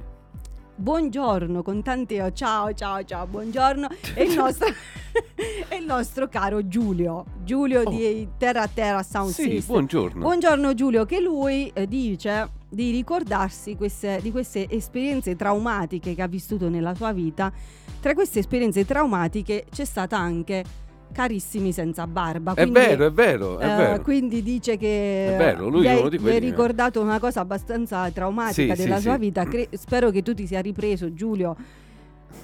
Speaker 2: Buongiorno con tanti O. Ciao, ciao, ciao, buongiorno. E il nostro, e il nostro caro Giulio, Giulio di Terra Terra Sound
Speaker 1: Oh. Sì,
Speaker 2: System.
Speaker 1: buongiorno.
Speaker 2: Buongiorno Giulio, che lui eh, dice di ricordarsi queste- di queste esperienze traumatiche che ha vissuto nella sua vita. Tra queste esperienze traumatiche c'è stata anche Carissimi senza barba.
Speaker 1: È
Speaker 2: Quindi,
Speaker 1: vero, è vero, è
Speaker 2: eh,
Speaker 1: vero.
Speaker 2: quindi dice che
Speaker 1: È vero, lui
Speaker 2: gli
Speaker 1: è uno di quelli, eh.
Speaker 2: ricordato una cosa abbastanza traumatica
Speaker 1: Sì,
Speaker 2: della
Speaker 1: sì,
Speaker 2: sua
Speaker 1: sì.
Speaker 2: vita. Cre- spero che tu ti sia ripreso, Giulio.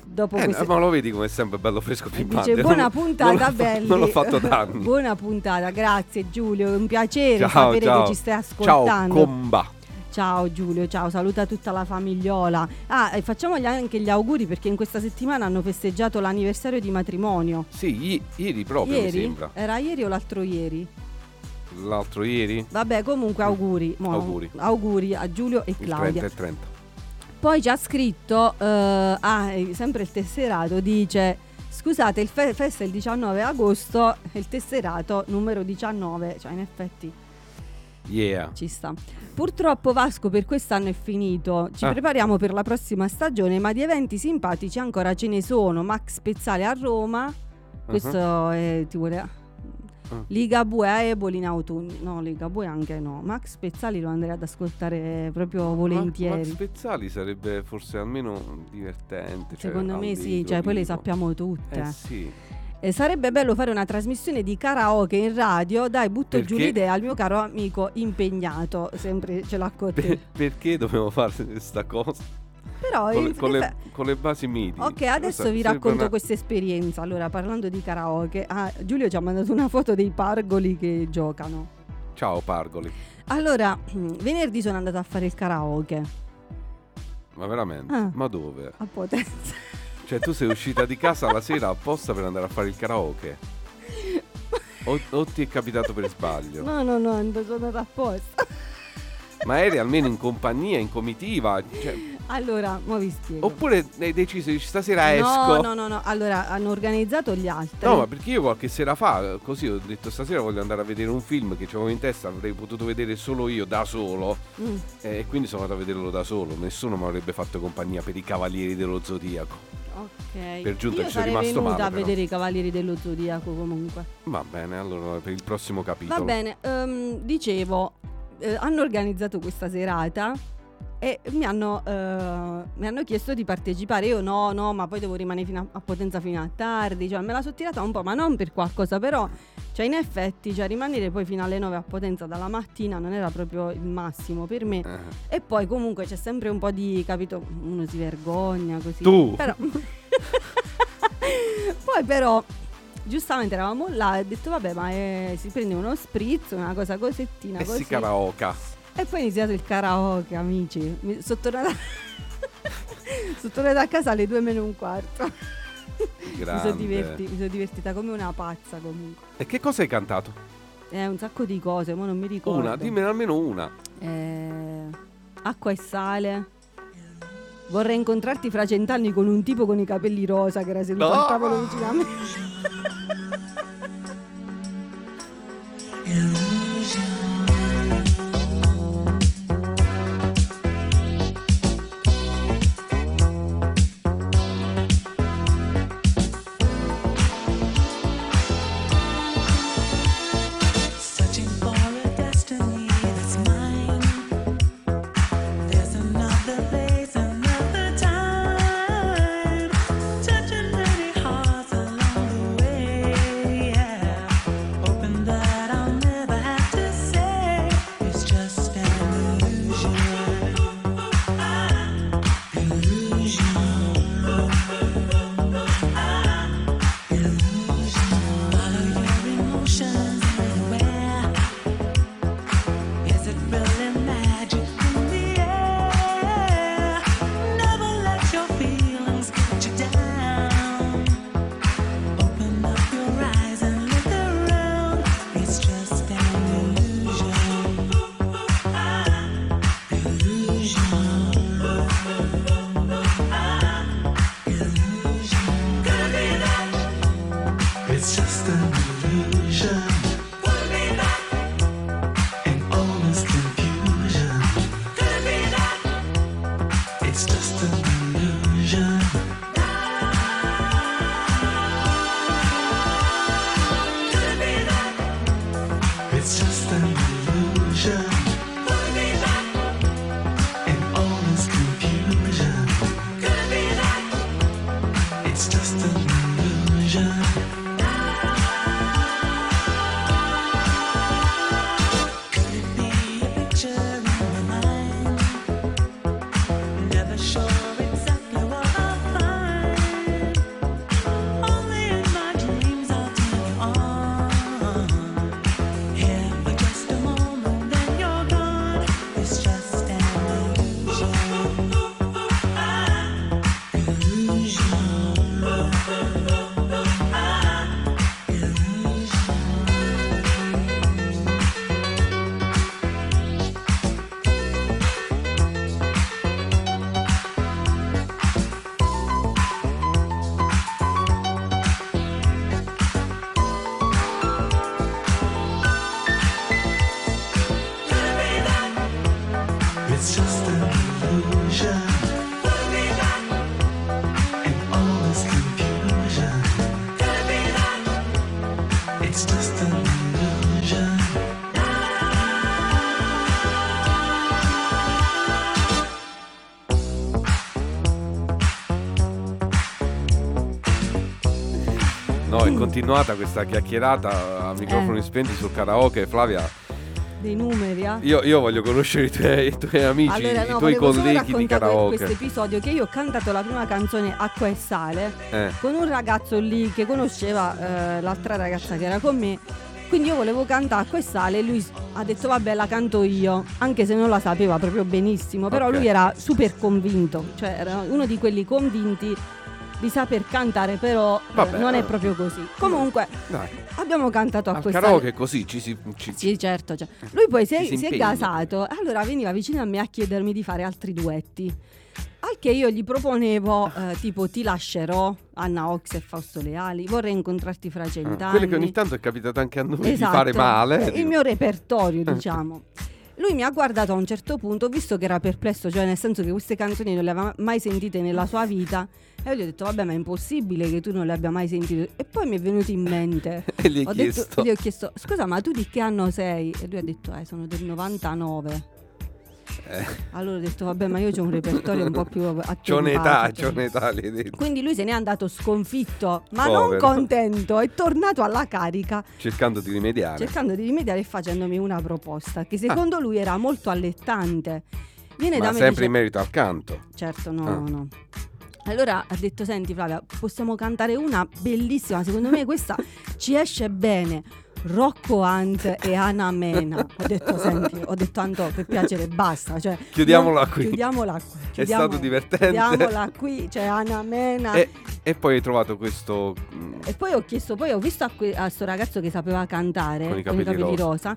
Speaker 2: Dopo
Speaker 1: Eh,
Speaker 2: queste...
Speaker 1: ma lo vedi come è sempre bello fresco pimpante.
Speaker 2: Dice buona
Speaker 1: Non-
Speaker 2: puntata,
Speaker 1: non
Speaker 2: belli.
Speaker 1: Non l'ho fatto da anni.
Speaker 2: buona puntata, grazie Giulio. È un piacere
Speaker 1: Ciao,
Speaker 2: sapere
Speaker 1: ciao.
Speaker 2: che ci stai
Speaker 1: Ciao,
Speaker 2: ascoltando.
Speaker 1: comba.
Speaker 2: Ciao Giulio, ciao, saluta tutta la famigliola. Ah, e facciamogli anche gli auguri perché in questa settimana hanno festeggiato l'anniversario di matrimonio.
Speaker 1: Sì, ieri proprio mi
Speaker 2: ieri?
Speaker 1: sembra.
Speaker 2: Era ieri o l'altro ieri?
Speaker 1: L'altro ieri?
Speaker 2: Vabbè, comunque auguri. mo-
Speaker 1: Auguri.
Speaker 2: auguri a Giulio e
Speaker 1: Il 30
Speaker 2: Claudia.
Speaker 1: e il 30.
Speaker 2: Poi ci ha scritto, eh, ah, eh, sempre il tesserato, dice... Scusate, il fe- festa è il 19 agosto, e il tesserato numero 19, cioè in effetti
Speaker 1: Yeah.
Speaker 2: ci sta. Purtroppo Vasco per quest'anno è finito, ci
Speaker 1: Ah.
Speaker 2: prepariamo per la prossima stagione, ma di eventi simpatici ancora ce ne sono. Max Spezzale a Roma, questo è tipo le-
Speaker 1: Ah.
Speaker 2: Ligabue a Eboli in autunno, no Ligabue anche no, Max Spezzali lo andrei ad ascoltare proprio volentieri.
Speaker 1: Max Pezzali sarebbe forse almeno divertente. cioè,
Speaker 2: Secondo
Speaker 1: al
Speaker 2: me sì, cioè poi le sappiamo tutte.
Speaker 1: Eh sì.
Speaker 2: E sarebbe bello fare una trasmissione di karaoke in radio. Dai, butto giù
Speaker 1: Perché?
Speaker 2: l'idea al mio caro amico impegnato. Sempre ce l'ha con te.
Speaker 1: Per- perché dobbiamo fare questa cosa?
Speaker 2: Però
Speaker 1: Con, le- con le,
Speaker 2: in-
Speaker 1: con le basi midi.
Speaker 2: Ok, adesso
Speaker 1: Questa
Speaker 2: vi racconto
Speaker 1: una-
Speaker 2: questa esperienza. Allora, parlando di karaoke, ah, Giulio ci ha mandato una foto dei pargoli che giocano.
Speaker 1: Ciao Pargoli.
Speaker 2: Allora, venerdì sono andata a fare il karaoke
Speaker 1: Ma veramente?
Speaker 2: Ah.
Speaker 1: Ma dove?
Speaker 2: a Potenza.
Speaker 1: Cioè tu sei uscita di casa la sera apposta per andare a fare il karaoke? O, o ti è capitato per sbaglio?
Speaker 2: No, no, no, sono andata apposta.
Speaker 1: Ma eri almeno in compagnia, in comitiva? Cioè,
Speaker 2: Allora, mo vi spiego.
Speaker 1: oppure hai deciso di stasera esco?
Speaker 2: No, no, no, no. Allora, hanno organizzato gli altri.
Speaker 1: No, ma perché io qualche sera fa, così ho detto stasera voglio andare a vedere un film che avevo in testa, avrei potuto vedere solo io da solo
Speaker 2: Mm.
Speaker 1: eh, e quindi sono andato a vederlo da solo, nessuno mi avrebbe fatto compagnia per i Cavalieri dello Zodiaco.
Speaker 2: Ok.
Speaker 1: Per giunta
Speaker 2: Io
Speaker 1: ci sono rimasto
Speaker 2: venuta
Speaker 1: male,
Speaker 2: a
Speaker 1: però.
Speaker 2: vedere i Cavalieri dello Zodiaco comunque.
Speaker 1: Va bene, allora per il prossimo capitolo.
Speaker 2: Va bene, ehm, dicevo, eh, hanno organizzato questa serata e mi hanno, eh, mi hanno chiesto di partecipare. Io no, no, ma poi devo rimanere fino a, a Potenza fino a tardi. Cioè, me la sono tirata un po', ma non per qualcosa, però, cioè, in effetti, cioè, rimanere poi fino alle 9 a Potenza dalla mattina non era proprio il massimo per me.
Speaker 1: Eh.
Speaker 2: E poi comunque c'è sempre un po' di, capito, uno si vergogna così.
Speaker 1: Tu?
Speaker 2: Però... poi però, giustamente eravamo là e ho detto vabbè ma eh, si prende uno spritz, una cosa cosettina
Speaker 1: E
Speaker 2: così.
Speaker 1: si karaoke.
Speaker 2: E poi è iniziato il karaoke, amici. Mi, sono tornata... sono tornata a casa alle due meno un quarto. mi sono diverti- mi sono divertita come una pazza comunque.
Speaker 1: E che cosa hai cantato?
Speaker 2: Eh, un sacco di cose, ma non mi ricordo.
Speaker 1: Una, dimmene almeno una.
Speaker 2: Eh, acqua e sale. Vorrei incontrarti fra cent'anni con un tipo con i capelli rosa che era seduto
Speaker 1: No!
Speaker 2: al tavolo vicino a me.
Speaker 12: Searching
Speaker 1: continuata questa chiacchierata a microfoni
Speaker 2: Eh.
Speaker 1: spenti sul karaoke. Flavia,
Speaker 2: Dei numeri, eh?
Speaker 1: io, io voglio conoscere i tuoi, i tuoi amici,
Speaker 2: Allora,
Speaker 1: i
Speaker 2: no,
Speaker 1: tuoi
Speaker 2: volevo solo
Speaker 1: colleghi di karaoke.
Speaker 2: questo episodio che io ho cantato la prima canzone Acqua e Sale
Speaker 1: Eh.
Speaker 2: con un ragazzo lì che conosceva eh, l'altra ragazza che era con me. Quindi io volevo cantare Acqua e Sale e lui ha detto vabbè la canto io, anche se non la sapeva proprio benissimo, però
Speaker 1: Ok.
Speaker 2: lui era super convinto, cioè era uno di quelli convinti di saper cantare, però eh,
Speaker 1: Vabbè,
Speaker 2: non è
Speaker 1: eh.
Speaker 2: proprio così. Comunque
Speaker 1: Dai,
Speaker 2: abbiamo cantato
Speaker 1: al
Speaker 2: Acqua e Sale.
Speaker 1: karaoke è così ci si... ci-
Speaker 2: Sì, certo. cioè. Lui poi si
Speaker 1: si
Speaker 2: si è gasato, allora veniva vicino a me a chiedermi di fare altri duetti. Al che io gli proponevo, eh, tipo, ti lascerò, Anna Ox e Fausto Leali, vorrei incontrarti fra
Speaker 1: Ah,
Speaker 2: cent'anni.
Speaker 1: Quelle che ogni tanto è capitato anche a noi di
Speaker 2: Esatto,
Speaker 1: fare male.
Speaker 2: eh, Il mio repertorio, diciamo. Lui mi ha guardato a un certo punto, visto che era perplesso, cioè nel senso che queste canzoni non le aveva mai sentite nella sua vita, e io gli ho detto, vabbè, ma è impossibile che tu non le abbia mai sentite. E poi mi è venuto in mente.
Speaker 1: E gli
Speaker 2: ho
Speaker 1: chiesto?
Speaker 2: Detto, gli ho chiesto, scusa, ma tu di che anno sei? E lui ha detto, eh, sono del 99.
Speaker 1: Eh,
Speaker 2: Allora ho detto, vabbè, ma io ho un repertorio un po' più attempato.
Speaker 1: c'ho un'età, c'ho un'età, hai detto.
Speaker 2: Quindi lui se n'è andato sconfitto, ma
Speaker 1: Povero.
Speaker 2: non contento, è tornato alla carica
Speaker 1: Cercando di rimediare.
Speaker 2: cercando di rimediare e facendomi una proposta che secondo lui era molto allettante. Viene
Speaker 1: Ah. Ma
Speaker 2: da me
Speaker 1: sempre
Speaker 2: dice,
Speaker 1: in merito al canto.
Speaker 2: Certo, no,
Speaker 1: Ah.
Speaker 2: no. Allora ha detto, senti Flavia, possiamo cantare una bellissima, secondo me questa ci esce bene. Rocco Hunt e Ana Mena. Ho detto, senti, ho detto Anto, per piacere, basta. Cioè,
Speaker 1: Chiudiamola
Speaker 2: non-
Speaker 1: qui.
Speaker 2: Chiudiamola qui.
Speaker 1: È stato divertente.
Speaker 2: Chiudiamola qui, c'è Ana Mena.
Speaker 1: E, e poi hai trovato questo... mm,
Speaker 2: E poi ho chiesto, poi ho visto a, que- a sto ragazzo che sapeva cantare
Speaker 1: Con i capelli
Speaker 2: rosa.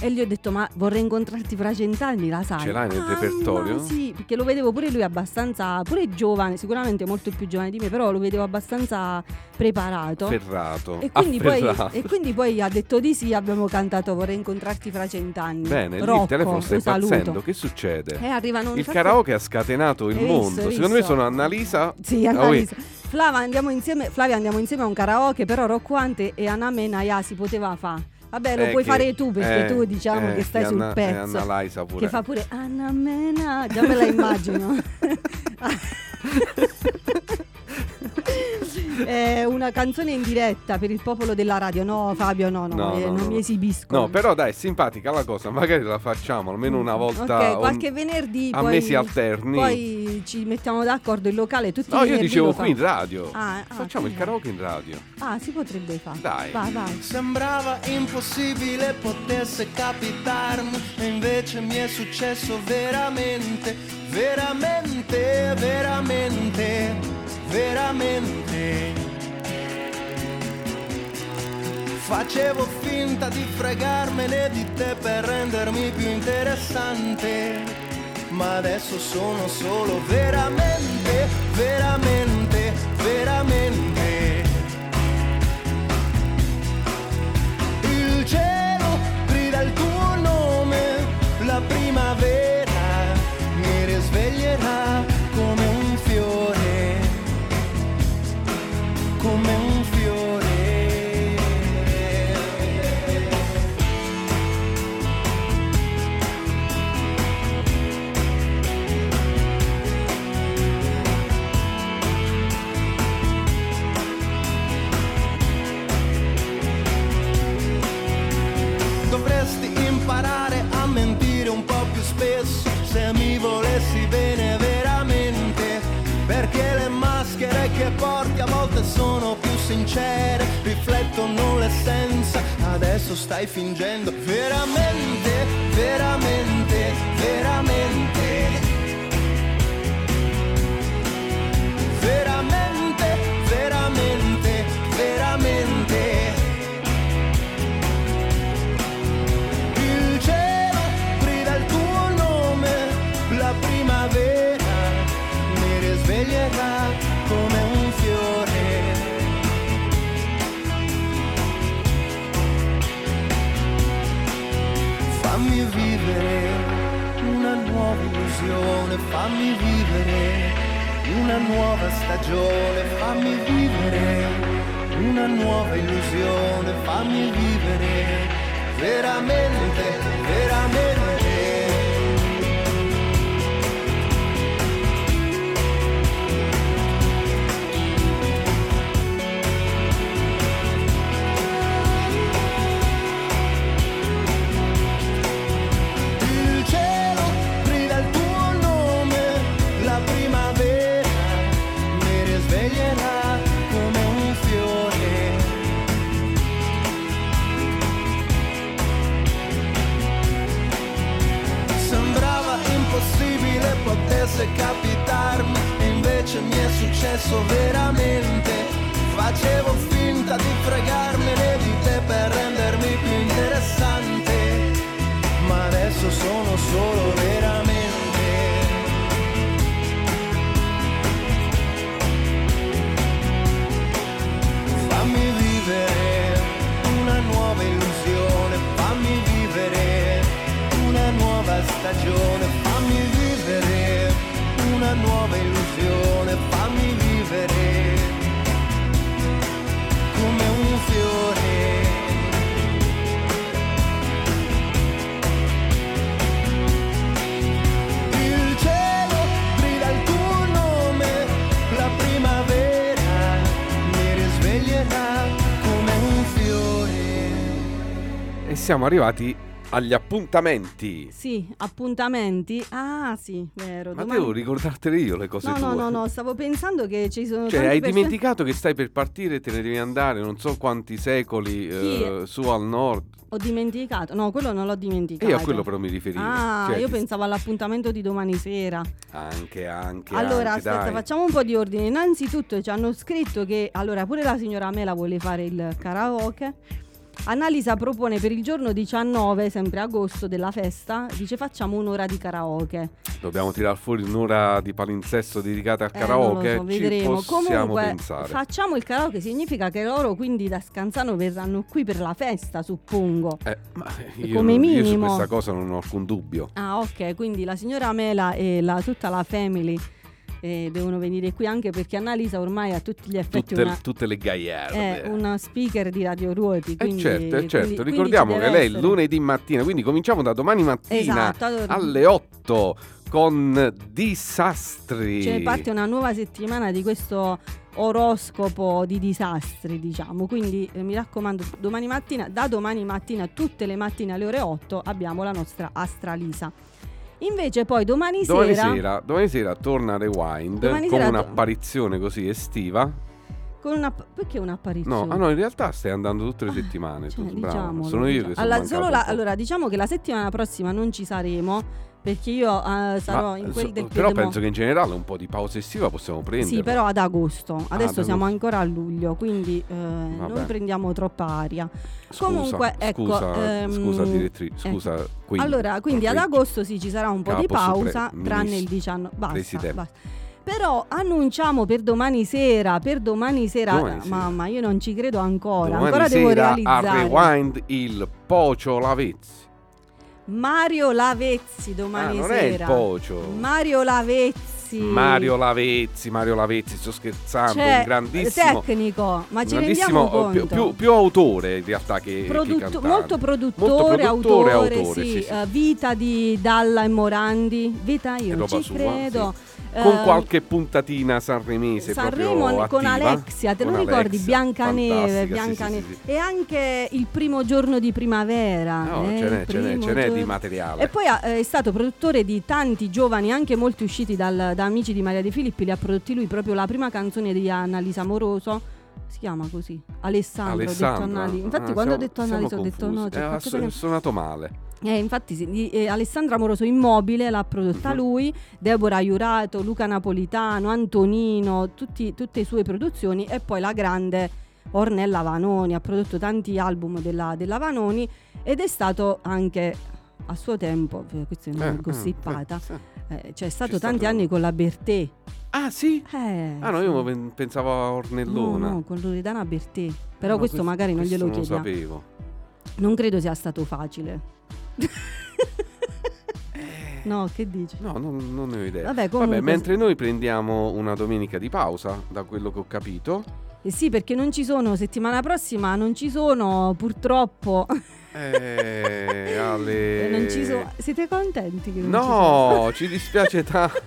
Speaker 2: E gli ho detto, ma vorrei incontrarti fra cent'anni, la sai?
Speaker 1: Ce l'hai nel
Speaker 2: "Ah,
Speaker 1: repertorio?"
Speaker 2: ma sì, perché lo vedevo pure lui abbastanza, pure giovane, sicuramente molto più giovane di me, però lo vedevo abbastanza preparato.
Speaker 1: Ferrato.
Speaker 2: E quindi, poi, e quindi poi ha detto di sì, abbiamo cantato Vorrei incontrarti fra cent'anni.
Speaker 1: Bene,
Speaker 2: Rocco,
Speaker 1: il telefono sta impazzendo. Che succede?
Speaker 2: E arrivano
Speaker 1: il karaoke ha scatenato il
Speaker 2: visto,
Speaker 1: mondo.
Speaker 2: hai
Speaker 1: Secondo me
Speaker 2: visto?
Speaker 1: sono Annalisa.
Speaker 2: Sì,
Speaker 1: Ah,
Speaker 2: Annalisa.
Speaker 1: oui.
Speaker 2: Flava, andiamo insieme, Flavia, andiamo insieme a un karaoke, però Rocco Ante e Anna Mena ya, si poteva fare. Vabbè, lo
Speaker 1: Eh,
Speaker 2: puoi
Speaker 1: che-
Speaker 2: fare tu perché
Speaker 1: eh,
Speaker 2: tu diciamo
Speaker 1: eh,
Speaker 2: che stai
Speaker 1: che
Speaker 2: sul
Speaker 1: Anna-
Speaker 2: pezzo.
Speaker 1: Anna Liza pure.
Speaker 2: Che fa pure Anna Mena, già me la immagino. È una canzone in diretta per il popolo della radio. No, Fabio, no, no,
Speaker 1: No,
Speaker 2: eh,
Speaker 1: no,
Speaker 2: non
Speaker 1: no.
Speaker 2: mi esibisco.
Speaker 1: No, però dai, è simpatica la cosa. Magari la facciamo almeno una volta.
Speaker 2: Ok, qualche venerdì
Speaker 1: a
Speaker 2: poi,
Speaker 1: mesi alterni.
Speaker 2: Poi ci mettiamo d'accordo il locale tutti i
Speaker 1: No, io dicevo qui
Speaker 2: fa-
Speaker 1: in radio.
Speaker 2: Ah, ah,
Speaker 1: Facciamo
Speaker 2: sì.
Speaker 1: il karaoke in radio.
Speaker 2: Ah, si potrebbe fare.
Speaker 1: Dai.
Speaker 2: Vai, vai.
Speaker 6: Sembrava impossibile potesse capitarmi e invece mi è successo veramente, veramente, veramente, veramente. Facevo finta di fregarmene di te per rendermi più interessante, ma adesso sono solo veramente, veramente, veramente.
Speaker 1: Arrivati agli appuntamenti.
Speaker 2: Sì, appuntamenti. Ah, sì, vero.
Speaker 1: Ma
Speaker 2: domani-
Speaker 1: devo ricordartele io le cose
Speaker 2: No,
Speaker 1: tue.
Speaker 2: no, no, no, stavo pensando che ci sono
Speaker 1: Cioè, hai
Speaker 2: persone-
Speaker 1: dimenticato che stai per partire e te ne devi andare non so quanti secoli eh, su al nord.
Speaker 2: Ho dimenticato. No, quello non l'ho dimenticato.
Speaker 1: E io a quello però mi riferivo.
Speaker 2: Ah,
Speaker 1: Cioè,
Speaker 2: io
Speaker 1: ti-
Speaker 2: pensavo all'appuntamento di domani sera.
Speaker 1: Anche, anche,
Speaker 2: allora,
Speaker 1: anche,
Speaker 2: aspetta,
Speaker 1: dai.
Speaker 2: facciamo un po' di ordine. Innanzitutto ci hanno scritto che allora pure la signora Mela vuole fare il karaoke. Annalisa propone per il giorno 19, sempre agosto della festa, dice facciamo un'ora di karaoke.
Speaker 1: Dobbiamo tirare fuori un'ora di palinsesto dedicata al
Speaker 2: Eh,
Speaker 1: karaoke.
Speaker 2: so, vedremo. Comunque,
Speaker 1: pensare.
Speaker 2: facciamo il karaoke, significa che loro quindi da Scanzano verranno qui per la festa, suppongo.
Speaker 1: Eh, ma io,
Speaker 2: come
Speaker 1: non- io su
Speaker 2: minimo.
Speaker 1: questa cosa non ho alcun dubbio.
Speaker 2: Ah, ok, quindi la signora Mela e la- tutta la family eh, devono venire qui anche perché Annalisa ormai a tutti gli effetti
Speaker 1: Tutte,
Speaker 2: una,
Speaker 1: tutte le gaiarde.
Speaker 2: è una speaker di Radio Ruoti.
Speaker 1: Eh
Speaker 2: Quindi,
Speaker 1: certo, eh, certo.
Speaker 2: quindi- quindi
Speaker 1: ricordiamo
Speaker 2: ci
Speaker 1: che lei
Speaker 2: essere.
Speaker 1: lunedì mattina, quindi cominciamo da domani mattina
Speaker 2: Esatto, allora-
Speaker 1: alle 8 con disastri.
Speaker 2: Cioè parte una nuova settimana di questo oroscopo di disastri, diciamo. Quindi eh, mi raccomando, domani mattina, da domani mattina, tutte le mattine alle ore 8 abbiamo la nostra Astralisa. Invece poi domani,
Speaker 1: Domani
Speaker 2: sera,
Speaker 1: sera, domani sera torna Rewind
Speaker 2: Domani
Speaker 1: con
Speaker 2: to-
Speaker 1: un'apparizione così estiva.
Speaker 2: con una perché un'apparizione?
Speaker 1: No, ah no, in realtà stai andando tutte le settimane. tu,
Speaker 2: Cioè, diciamolo,
Speaker 1: Sono io
Speaker 2: diciamo.
Speaker 1: che sono mancato
Speaker 2: solo
Speaker 1: un
Speaker 2: la- allora, diciamo che la settimana prossima non ci saremo perché io eh, sarò
Speaker 1: Ma,
Speaker 2: in quel
Speaker 1: so-
Speaker 2: del
Speaker 1: però penso che in generale un po' di pausa estiva possiamo prendere.
Speaker 2: Sì, però ad agosto. Adesso
Speaker 1: ad
Speaker 2: siamo
Speaker 1: agosto.
Speaker 2: ancora a luglio, quindi eh, non prendiamo troppa aria.
Speaker 1: Scusa,
Speaker 2: Comunque, ecco,
Speaker 1: scusa,
Speaker 2: ehm,
Speaker 1: scusa direttrice,
Speaker 2: eh.
Speaker 1: scusa, quindi,
Speaker 2: allora, quindi ad agosto sì, ci sarà un po' di
Speaker 1: Capo supre-
Speaker 2: pausa, tranne il
Speaker 1: ministro,
Speaker 2: 19. Basta, basta. Però annunciamo per domani sera, per domani sera,
Speaker 1: Domani sera.
Speaker 2: mamma, io non ci credo ancora,
Speaker 1: Domani
Speaker 2: ancora devo
Speaker 1: sera a
Speaker 2: realizzare.
Speaker 1: Rewind il Pocio Lavezzi.
Speaker 2: Mario Lavezzi domani
Speaker 1: Ah, non è il
Speaker 2: sera.
Speaker 1: Pocio.
Speaker 2: Mario Lavezzi.
Speaker 1: Mario Lavezzi, Mario Lavezzi, sto scherzando,
Speaker 2: Cioè,
Speaker 1: un grandissimo
Speaker 2: tecnico, ma ci
Speaker 1: grandissimo,
Speaker 2: rendiamo
Speaker 1: eh, più,
Speaker 2: conto?
Speaker 1: più- più autore in realtà che, che
Speaker 2: Produtto-
Speaker 1: cantante.
Speaker 2: molto produttore,
Speaker 1: Molto produttore,
Speaker 2: autore,
Speaker 1: autore,
Speaker 2: sì,
Speaker 1: sì, sì.
Speaker 2: eh, vita di Dalla e Morandi, vita io non ci
Speaker 1: sua,
Speaker 2: credo.
Speaker 1: sì. Con
Speaker 2: Eh,
Speaker 1: qualche puntatina sanremese
Speaker 2: Sanremo con. Alexia, te lo
Speaker 1: Con
Speaker 2: ricordi?
Speaker 1: Alexia,
Speaker 2: Biancaneve, Biancaneve.
Speaker 1: sì, sì, sì.
Speaker 2: E anche il primo giorno di primavera.
Speaker 1: No,
Speaker 2: eh,
Speaker 1: ce n'è, ce n'è, ce n'è di materiale.
Speaker 2: E poi ha- è stato produttore di tanti giovani, anche molti usciti dal- da amici di Maria De Filippi, li ha prodotti lui proprio la prima canzone di Annalisa Moroso. Si chiama così. Alessandro, ho detto
Speaker 1: Alessandro.
Speaker 2: Annalisa. Infatti
Speaker 1: Ah,
Speaker 2: quando ho
Speaker 1: siamo-
Speaker 2: detto
Speaker 1: siamo
Speaker 2: Annalisa ho detto no, c'è
Speaker 1: Eh, ha suonato male.
Speaker 2: Eh, infatti eh, Alessandra Amoroso Immobile l'ha prodotta lui, Deborah Iurato, Luca Napolitano, Antonino, tutti- tutte le sue produzioni e poi la grande Ornella Vanoni, ha prodotto tanti album della, della Vanoni ed è stato anche a suo tempo, eh, questa è una
Speaker 1: Eh,
Speaker 2: gossipata,
Speaker 1: eh,
Speaker 2: eh, c'è stato
Speaker 1: C'è
Speaker 2: tanti
Speaker 1: stato-
Speaker 2: anni con la Bertè.
Speaker 1: Ah sì?
Speaker 2: Eh,
Speaker 1: Ah no, io pen- pensavo a
Speaker 2: No,
Speaker 1: Ornellona.
Speaker 2: no, con Loredana Bertè. Però
Speaker 1: No,
Speaker 2: questo, magari non
Speaker 1: questo
Speaker 2: glielo
Speaker 1: non lo
Speaker 2: chiediamo.
Speaker 1: sapevo.
Speaker 2: Non credo sia stato facile. No, che dici?
Speaker 1: No, non, non ne ho idea.
Speaker 2: Vabbè, comunque-
Speaker 1: mentre noi prendiamo una domenica di pausa, da quello che ho capito.
Speaker 2: Eh sì, perché non ci sono, settimana prossima non ci sono, purtroppo.
Speaker 1: Eh, Ale...
Speaker 2: non ci sono. Siete contenti che non ci?
Speaker 1: No, ci dispiace tanto.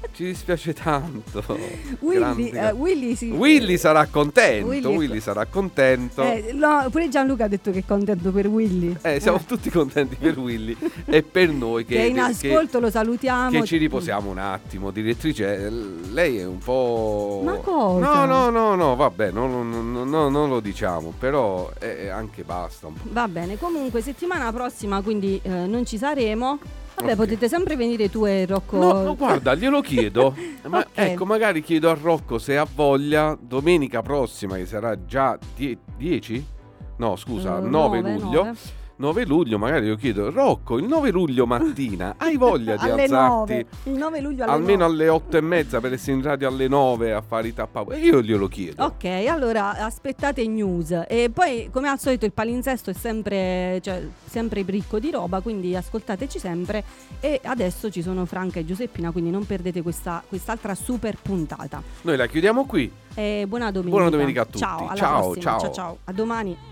Speaker 1: Ci dispiace tanto.
Speaker 2: Willy, eh, Willy sì.
Speaker 1: Willy sarà contento.
Speaker 2: Willy-
Speaker 1: Willy, sarà contento. Eh,
Speaker 2: Eh, no, pure Gianluca ha detto che è contento per Willy.
Speaker 1: siamo
Speaker 2: Eh,
Speaker 1: tutti contenti per Willy e per noi che,
Speaker 2: che è in
Speaker 1: che-
Speaker 2: ascolto, lo salutiamo.
Speaker 1: che ci riposiamo un attimo, direttrice. eh, Lei è un po'.
Speaker 2: Ma cosa?
Speaker 1: No, no, no, no, vabbè, no, no, no, no, non lo diciamo, però eh, anche basta.
Speaker 2: Va bene, comunque settimana prossima quindi eh, non ci saremo. Vabbè,
Speaker 1: Ok.
Speaker 2: potete sempre venire tu e Rocco.
Speaker 1: No, no, guarda, glielo chiedo. Ma
Speaker 2: Ok.
Speaker 1: ecco, magari chiedo a Rocco se ha voglia domenica prossima, che sarà già 10? No, scusa,
Speaker 2: Eh,
Speaker 1: 9
Speaker 2: nove,
Speaker 1: luglio.
Speaker 2: nove.
Speaker 1: 9 luglio, magari io chiedo, Rocco, il 9 luglio mattina hai voglia di
Speaker 2: alle
Speaker 1: alzarti
Speaker 2: 9. Il 9 luglio alle
Speaker 1: almeno
Speaker 2: 9.
Speaker 1: alle 8 e mezza per essere in radio alle 9 a fare i tappa? E io glielo chiedo.
Speaker 2: Ok, allora aspettate news. E poi, come al solito, il palinsesto è sempre, cioè, sempre ricco di roba, quindi ascoltateci sempre. E adesso ci sono Franca e Giuseppina, quindi non perdete questa, quest'altra super puntata.
Speaker 1: Noi la chiudiamo qui.
Speaker 2: E buona domenica.
Speaker 1: Buona domenica a tutti.
Speaker 2: Ciao,
Speaker 1: Ciao,
Speaker 2: prossima.
Speaker 1: ciao.
Speaker 2: ciao, ciao. A domani.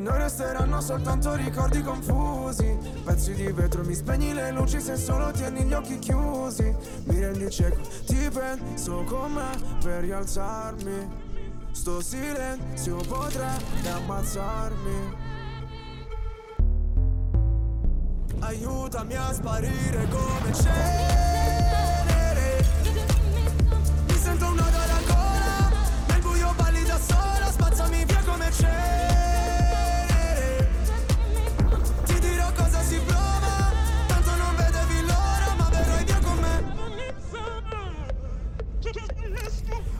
Speaker 13: Noi resteranno soltanto ricordi confusi. Pezzi di vetro, mi spegni le luci se solo tieni gli occhi chiusi. Mi rendi cieco, ti penso con me per rialzarmi. Sto silenzio potrebbe ammazzarmi. Aiutami a sparire come cenere. Mi sento un nodo alla gola Nel buio balli da sola Spazzami via come cenere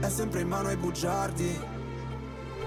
Speaker 13: è sempre in mano ai bugiardi